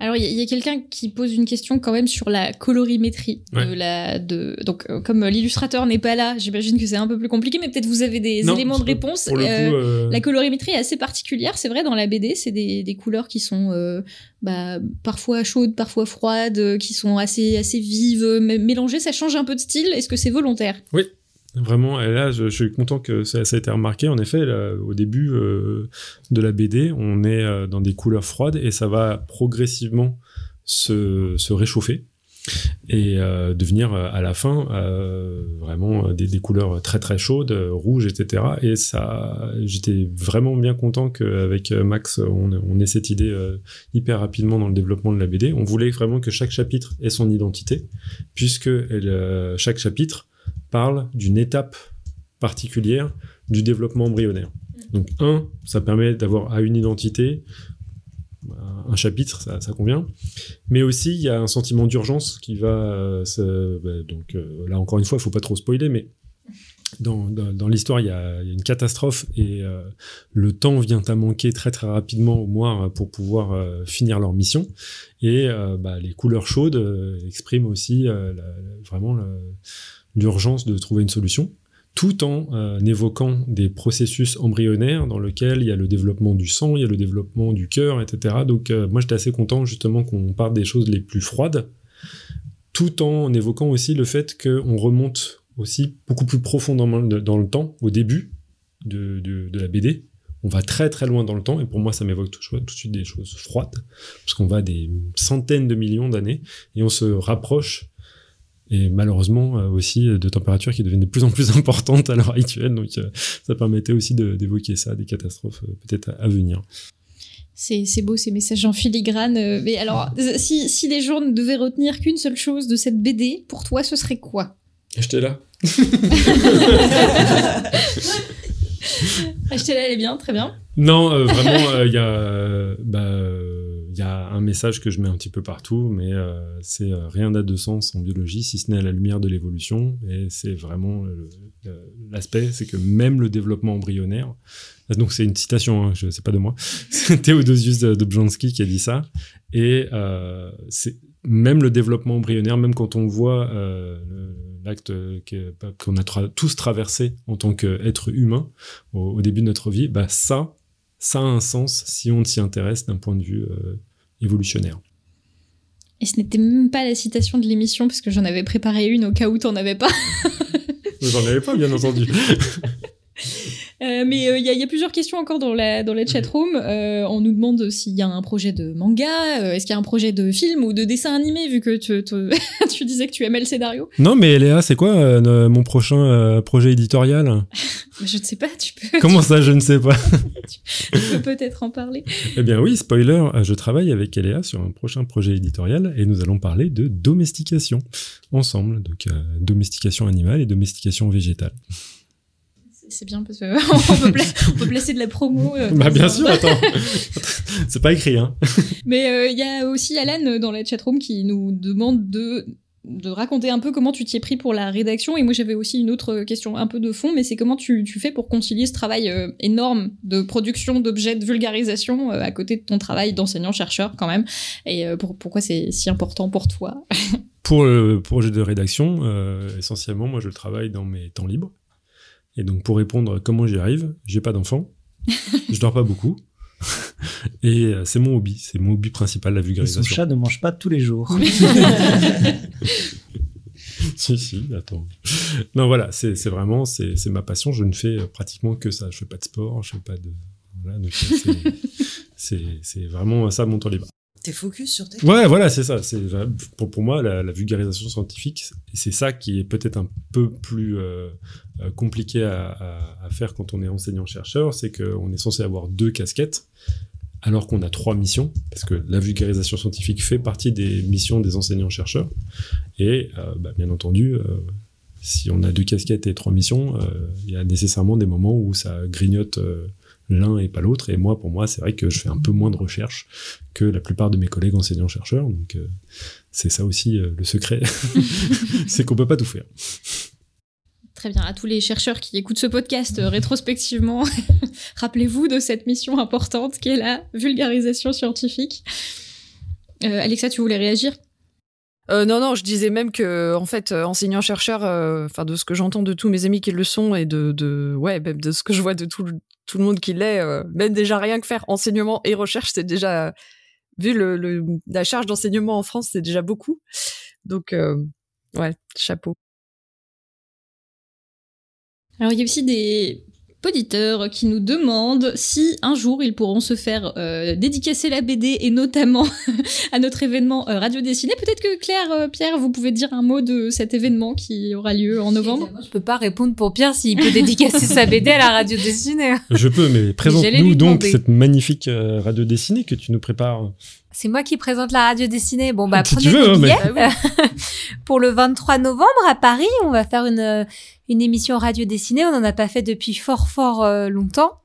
Alors il y, a quelqu'un qui pose une question quand même sur la colorimétrie ouais. de la de donc euh, comme l'illustrateur n'est pas là, j'imagine que c'est un peu plus compliqué mais peut-être vous avez des non, éléments de réponse. Coup, euh, La colorimétrie est assez particulière, c'est vrai dans la BD, c'est des, des couleurs qui sont euh, bah, parfois chaudes, parfois froides, qui sont assez assez vives, mélangées, ça change un peu de style. Est-ce que c'est volontaire? Oui, Vraiment, et là, je, suis content que ça, ça, a été remarqué. En effet, au début euh, de la BD, on est euh, dans des couleurs froides et ça va progressivement se, réchauffer et euh, devenir à la fin vraiment des, couleurs très très chaudes, rouges, etc. Et ça, j'étais vraiment bien content qu'avec Max, on, ait cette idée hyper rapidement dans le développement de la BD. On voulait vraiment que chaque chapitre ait son identité, puisque chaque chapitre parle d'une étape particulière du développement embryonnaire. Donc, un, ça permet d'avoir à une identité, un chapitre, ça, convient. Mais aussi, il y a un sentiment d'urgence qui va. Euh, se, bah, donc, euh, là, encore une fois, il faut pas trop spoiler, mais dans, dans, l'histoire, il, y a une catastrophe et euh, le temps vient à manquer très très rapidement au moins pour pouvoir finir leur mission. Et bah, les couleurs chaudes expriment aussi vraiment l'urgence de trouver une solution, tout en euh, évoquant des processus embryonnaires dans lesquels il y a le développement du sang, il y a le développement du cœur, etc. Donc euh, moi j'étais assez content justement qu'on parle des choses les plus froides, tout en évoquant aussi le fait qu'on remonte aussi beaucoup plus profondément dans le temps, au début de, de, la BD. On va très très loin dans le temps, et pour moi ça m'évoque tout, de suite des choses froides, parce qu'on va des centaines de millions d'années, et on se rapproche et malheureusement euh, aussi de températures qui deviennent de plus en plus importantes à l'heure actuelle. Donc euh, ça permettait aussi d'évoquer ça, des catastrophes euh, peut-être à, à, venir. C'est beau ces messages en filigrane. Mais alors, si, si les gens ne devaient retenir qu'une seule chose de cette BD, pour toi, ce serait quoi? Là. Achetez-la, elle est bien, très bien. Non, euh, vraiment, il euh, y a, bah, y a un message que je mets un petit peu partout, mais euh, c'est rien n'a de sens en biologie si ce n'est à la lumière de l'évolution. Et c'est vraiment l'aspect, c'est que même le développement embryonnaire, donc c'est une citation, hein, je sais pas de moi, c'est Théodosius Bjanski qui a dit ça, et c'est même le développement embryonnaire, même quand on voit euh, l'acte qu'on a tous traversé en tant qu'être humain au, début de notre vie, bah ça, ça a un sens si on s'y intéresse d'un point de vue euh, évolutionnaire. Et ce n'était même pas la citation de l'émission, parce que j'en avais préparé une au cas où t'en avais pas. J'en avais pas, bien entendu. Euh, mais il euh, y, y, a plusieurs questions encore dans la, dans la chatroom. Euh, on nous demande s'il y a un projet de manga, est-ce qu'il y a un projet de film ou de dessin animé, vu que tu, tu, tu disais que tu aimais le scénario. Non, mais Léa, c'est quoi mon prochain projet éditorial? Je ne sais pas, tu peux. Comment ça, je ne sais pas? Tu peux peut-être en parler. Eh bien oui, spoiler, je travaille avec Eléa sur un prochain projet éditorial et nous allons parler de domestication ensemble, donc domestication animale et domestication végétale c'est bien parce qu'on peut, pla peut placer de la promo. Euh, bah bien sûr, attends. c'est pas écrit, hein. Mais il euh, y a aussi Alan dans la chatroom qui nous demande de de raconter un peu comment tu t'y es pris pour la rédaction. Et moi, j'avais aussi une autre question un peu de fond, mais c'est comment tu, tu, fais pour concilier ce travail euh, énorme de production d'objets, de vulgarisation euh, à côté de ton travail d'enseignant-chercheur quand même. Et euh, pour, pourquoi c'est si important pour toi? Pour le projet de rédaction, essentiellement, moi, je travaille dans mes temps libres. Et donc, pour répondre comment j'y arrive, j'ai pas d'enfant, je dors pas beaucoup. Et euh, c'est mon hobby, c'est mon hobby principal, la vulgarisation. son chat ne mange pas tous les jours. si, si, attends. Non, voilà, c'est vraiment, c'est ma passion. Je ne fais pratiquement que ça. Je fais pas de sport, je fais pas de. Voilà, c'est vraiment ça mon temps libre. T'es focus sur tes. Ouais, voilà, c'est ça. C'est pour, pour moi la, vulgarisation scientifique, c'est ça qui est peut-être un peu plus euh, euh, compliqué à, à, faire quand on est enseignant chercheur, c'est qu'on est censé avoir deux casquettes alors qu'on a trois missions, parce que la vulgarisation scientifique fait partie des missions des enseignants-chercheurs. Et euh, bah, bien entendu, euh, si on a deux casquettes et trois missions, il y a nécessairement des moments où ça grignote l'un et pas l'autre. Et moi, pour moi, c'est vrai que je fais un peu moins de recherche que la plupart de mes collègues enseignants-chercheurs. Donc c'est ça aussi le secret, c'est qu'on peut pas tout faire. Très bien. À tous les chercheurs qui écoutent ce podcast euh, rétrospectivement, rappelez-vous de cette mission importante qui est la vulgarisation scientifique. Euh, Alexa, tu voulais réagir? Euh, non, non, je disais même que, en fait, enseignant chercheur, enfin de ce que j'entends de tous mes amis qui le sont et de, de de ce que je vois de tout, le monde qui l'est, même déjà rien que faire enseignement et recherche, c'est déjà vu la charge d'enseignement en France, c'est déjà beaucoup. Donc, ouais, chapeau. Alors il y a aussi des auditeurs qui nous demandent si un jour ils pourront se faire euh, dédicacer la BD et notamment à notre événement euh, Radio Dessiné. Peut-être que Claire, euh, Pierre, vous pouvez dire un mot de cet événement qui aura lieu en novembre. Moi, je peux pas répondre pour Pierre s'il peut dédicacer sa BD à la Radio Dessinée. Je peux, mais présente-nous donc cette magnifique Radio Dessinée que tu nous prépares. C'est moi qui présente la radio dessinée. Bon, bah, si tu veux, hein, pour le 23 novembre à Paris, on va faire une, une émission radio dessinée. On n'en a pas fait depuis fort, fort euh, longtemps.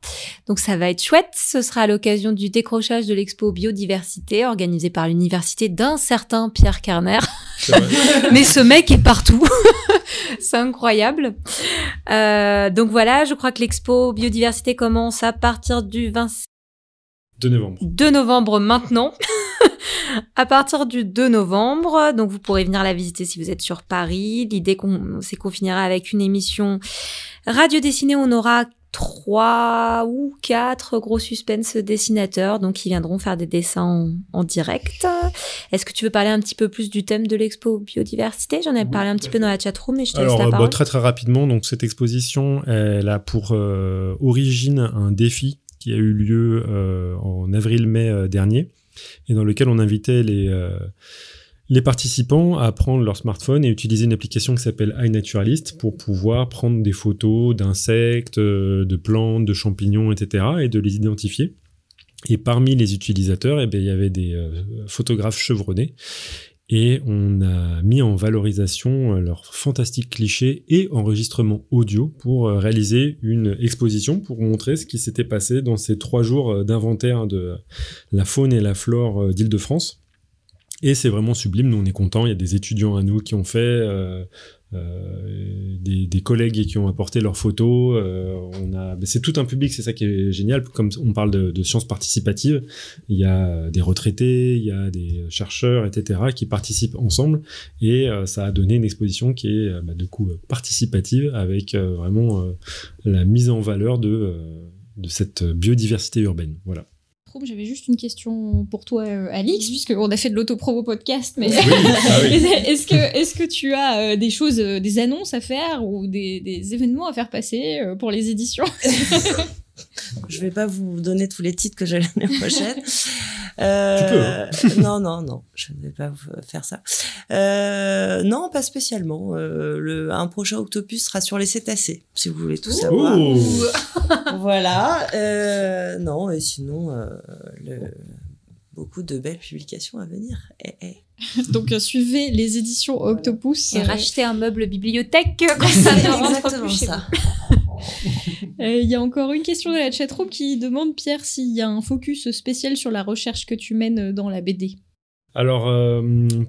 Donc, ça va être chouette. Ce sera à l'occasion du décrochage de l'expo biodiversité organisé par l'université d'un certain Pierre Carner. Mais ce mec est partout. C'est incroyable. Euh, donc voilà, je crois que l'expo biodiversité commence à partir du 20 2 novembre. 2 novembre maintenant. à partir du 2 novembre, donc vous pourrez venir la visiter si vous êtes sur Paris. L'idée, c'est qu'on finira avec une émission radio dessinée. On aura trois ou quatre gros suspense dessinateurs, donc qui viendront faire des dessins en, direct. Est-ce que tu veux parler un petit peu plus du thème de l'expo biodiversité? J'en ai parlé un petit peu dans la chatroom, mais je te laisse la parole. très très rapidement, donc cette exposition, elle a pour euh, origine un défi qui a eu lieu euh, en avril-mai euh, dernier et dans lequel on invitait les, euh, les participants à prendre leur smartphone et utiliser une application qui s'appelle iNaturalist pour pouvoir prendre des photos d'insectes, de plantes, de champignons, etc. et de les identifier. Et parmi les utilisateurs, eh bien, il y avait des photographes chevronnés et on a mis en valorisation euh, leurs fantastiques clichés et enregistrements audio pour euh, réaliser une exposition pour montrer ce qui s'était passé dans ces trois jours euh, d'inventaire de la faune et la flore d'Île-de-France. Et c'est vraiment sublime, nous on est contents, il y a des étudiants à nous qui ont fait, euh, des, collègues qui ont apporté leurs photos. Euh, on a, c'est tout un public, c'est ça qui est génial. Comme on parle de, sciences participatives, il y a des retraités, il y a des chercheurs, etc., qui participent ensemble, et euh, ça a donné une exposition qui est bah, du coup participative avec vraiment la mise en valeur de de cette biodiversité urbaine. Voilà j'avais juste une question pour toi, euh, Alix, puisqu'on a fait de l'autopromo podcast, mais ah est-ce que, est que tu as euh, des choses, euh, des annonces à faire ou des, des événements à faire passer pour les éditions? Je vais pas vous donner tous les titres que j'ai l'année prochaine. Euh, tu peux. Hein. non, non, non, je ne vais pas faire ça. Euh, non, pas spécialement. Euh, le, un prochain Octopus sera sur les cétacés, si vous voulez tout savoir. voilà. Euh, non, et sinon, euh, le, beaucoup de belles publications à venir. Eh, eh. Donc suivez les éditions Octopus. Et rachetez un meuble bibliothèque quand ça ne rentre plus chez ça. Euh, il y a encore une question de la chatroom qui demande, Pierre, s'il y a un focus spécial sur la recherche que tu mènes dans la BD. Alors, euh,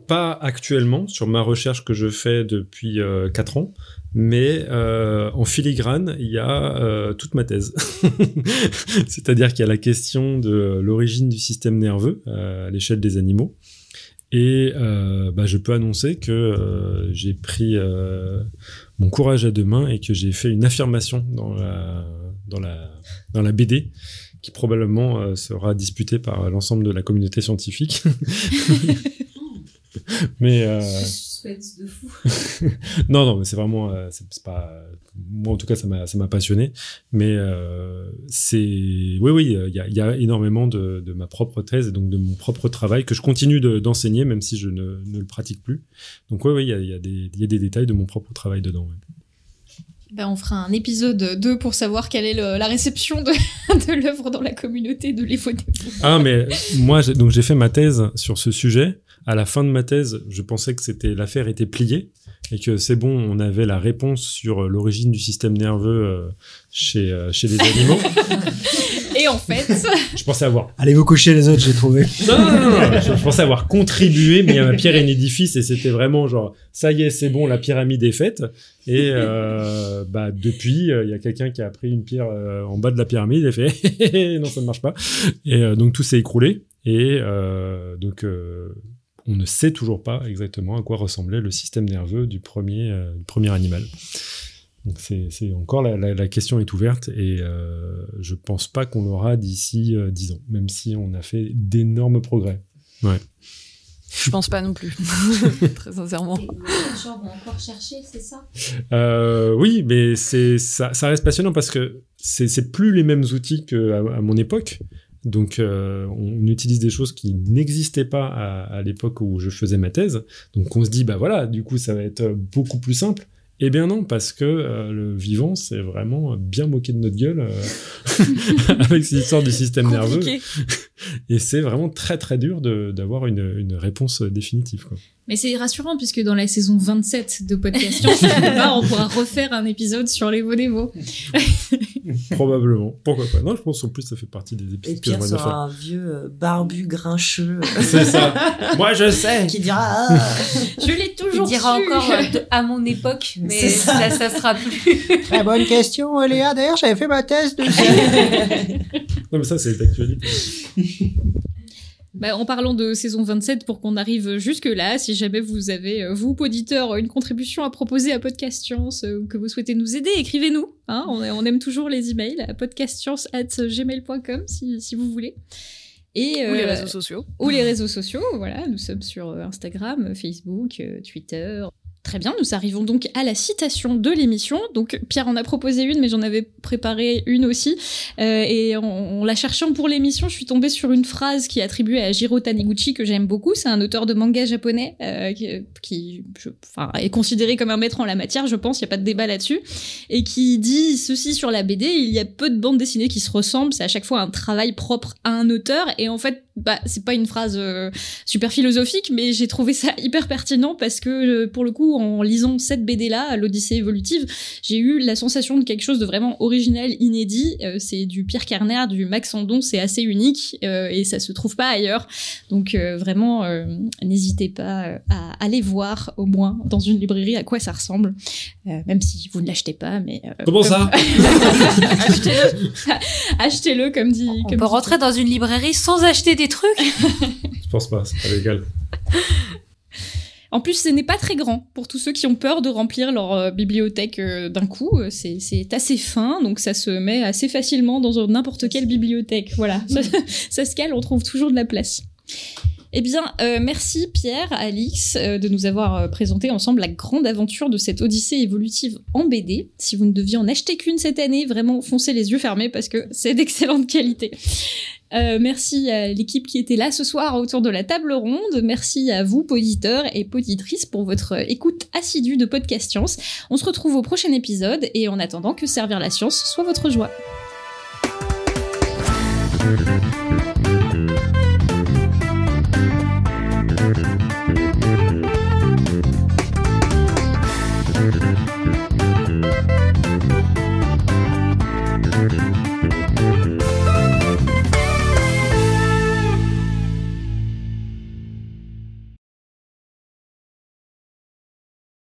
pas actuellement sur ma recherche que je fais depuis euh, 4 ans, mais euh, en filigrane, il y a euh, toute ma thèse. C'est-à-dire qu'il y a la question de l'origine du système nerveux euh, à l'échelle des animaux. Et euh, bah, je peux annoncer que euh, j'ai pris euh, mon courage à deux mains et que j'ai fait une affirmation dans la, dans la, dans la BD qui probablement euh, sera disputée par l'ensemble de la communauté scientifique. mais euh, de fou. non, non, mais c'est vraiment, euh, c'est pas, moi en tout cas, ça m'a, ça m'a passionné. Mais euh, c'est, oui, oui, il y a, il y a énormément de, de ma propre thèse et donc de mon propre travail que je continue de- d'enseigner, même si je ne, ne le pratique plus. Donc oui, oui, il y a, il y a des, il y a des détails de mon propre travail dedans. ouais. Ben, on fera un épisode 2 pour savoir quelle est le- la réception de, de l'œuvre dans la communauté de l'Evo Ah, mais moi, j'ai- donc j'ai fait ma thèse sur ce sujet. À la fin de ma thèse, je pensais que c'était l'affaire était pliée et que c'est bon, on avait la réponse sur euh, l'origine du système nerveux euh, chez euh, chez les animaux. Et en fait, je pensais avoir Allez vous coucher les autres, j'ai trouvé. non, non, non, non, je, je pensais avoir contribué, mais à ma pierre et un édifice, et c'était vraiment genre, ça y est, c'est bon, la pyramide est faite. Et euh, bah depuis, euh, il y a quelqu'un qui a pris une pierre euh, en bas de la pyramide et fait, Hé, hé, hé, non, ça ne marche pas. Et euh, donc tout s'est écroulé. Et euh, donc euh, on ne sait toujours pas exactement à quoi ressemblait le système nerveux du premier, euh, du premier animal. Donc c'est encore la, la, la question est ouverte et euh, je pense pas qu'on l'aura d'ici euh, 10 ans, même si on a fait d'énormes progrès. Je pense pas non plus. Très sincèrement. Les chercheurs vont encore chercher, c'est ça? Euh, oui, mais c'est ça, ça reste passionnant parce que c'est c'est plus les mêmes outils qu'à à mon époque. Donc, euh, on utilise des choses qui n'existaient pas à, à l'époque où je faisais ma thèse. Donc, on se dit, bah voilà, du coup, ça va être beaucoup plus simple. Eh bien non, parce que euh, le vivant, c'est vraiment bien moqué de notre gueule euh, avec cette histoire du système nerveux. Et c'est vraiment très très dur d'avoir une, une réponse définitive. Quoi. Mais c'est rassurant puisque dans la saison 27 de Podcast on pourra refaire un épisode sur les Vodévo. Probablement. Pourquoi pas? Non, je pense en plus ça fait partie des Et épisodes que Pierre bien sera faire. un vieux euh, barbu grincheux C'est ça. Moi, je sais. qui dira ah, Je l'ai Il toujours dira su. encore euh, de- à mon époque, mais ça. ça, ça sera plus. Très bonne question, Léa. D'ailleurs, j'avais fait ma thèse dessus. Non, mais ça, c'est d'actualité. Bah, en parlant de saison 27, pour qu'on arrive jusque-là, si jamais vous avez, euh, vous, auditeurs, une contribution à proposer à Podcast Science euh, ou que vous souhaitez nous aider, écrivez-nous. Hein, on, on aime toujours les emails à podcastscience.gmail.com si, si vous voulez. Et, Ou les euh, réseaux sociaux. ou les réseaux sociaux, voilà, nous sommes sur Instagram, Facebook, Twitter. Très bien, nous arrivons donc à la citation de l'émission. Donc Pierre en a proposé une, mais j'en avais préparé une aussi. Euh, et en, la cherchant pour l'émission, je suis tombée sur une phrase qui est attribuée à Jiro Taniguchi que j'aime beaucoup. C'est un auteur de manga japonais euh, qui, est considéré comme un maître en la matière, je pense. Il n'y a pas de débat là-dessus. Et qui dit ceci sur la BD il y a peu de bandes dessinées qui se ressemblent. C'est à chaque fois un travail propre à un auteur. Et en fait, bah, c'est pas une phrase euh, super philosophique, mais j'ai trouvé ça hyper pertinent parce que euh, pour le coup, en lisant cette BD là, l'Odyssée évolutive, j'ai eu la sensation de quelque chose de vraiment original, inédit. Euh, c'est du Pierre Carner, du Max Andon, c'est assez unique euh, et ça se trouve pas ailleurs. Donc euh, vraiment, euh, n'hésitez pas à aller voir au moins dans une librairie à quoi ça ressemble, Euh, même si vous ne l'achetez pas, mais euh, Comment comme- ça achetez-le, achetez-le comme dit. On comme peut dit- rentrer dans une librairie sans acheter des trucs. Je pense pas, c'est pas légal. En plus, ce n'est pas très grand pour tous ceux qui ont peur de remplir leur euh, bibliothèque euh, d'un coup. C'est c'est assez fin, donc ça se met assez facilement dans n'importe quelle bibliothèque. Voilà, ça, ça se cale, on trouve toujours de la place. Eh bien, euh, merci Pierre, Alix, euh, de nous avoir euh, présenté ensemble la grande aventure de cette Odyssée évolutive en BD. Si vous ne deviez en acheter qu'une cette année, vraiment foncez les yeux fermés parce que c'est d'excellente qualité. Merci à l'équipe qui était là ce soir autour de la table ronde. Merci à vous, auditeurs et poditrices, pour votre écoute assidue de Podcast Science. On se retrouve au prochain épisode et en attendant que servir la science soit votre joie.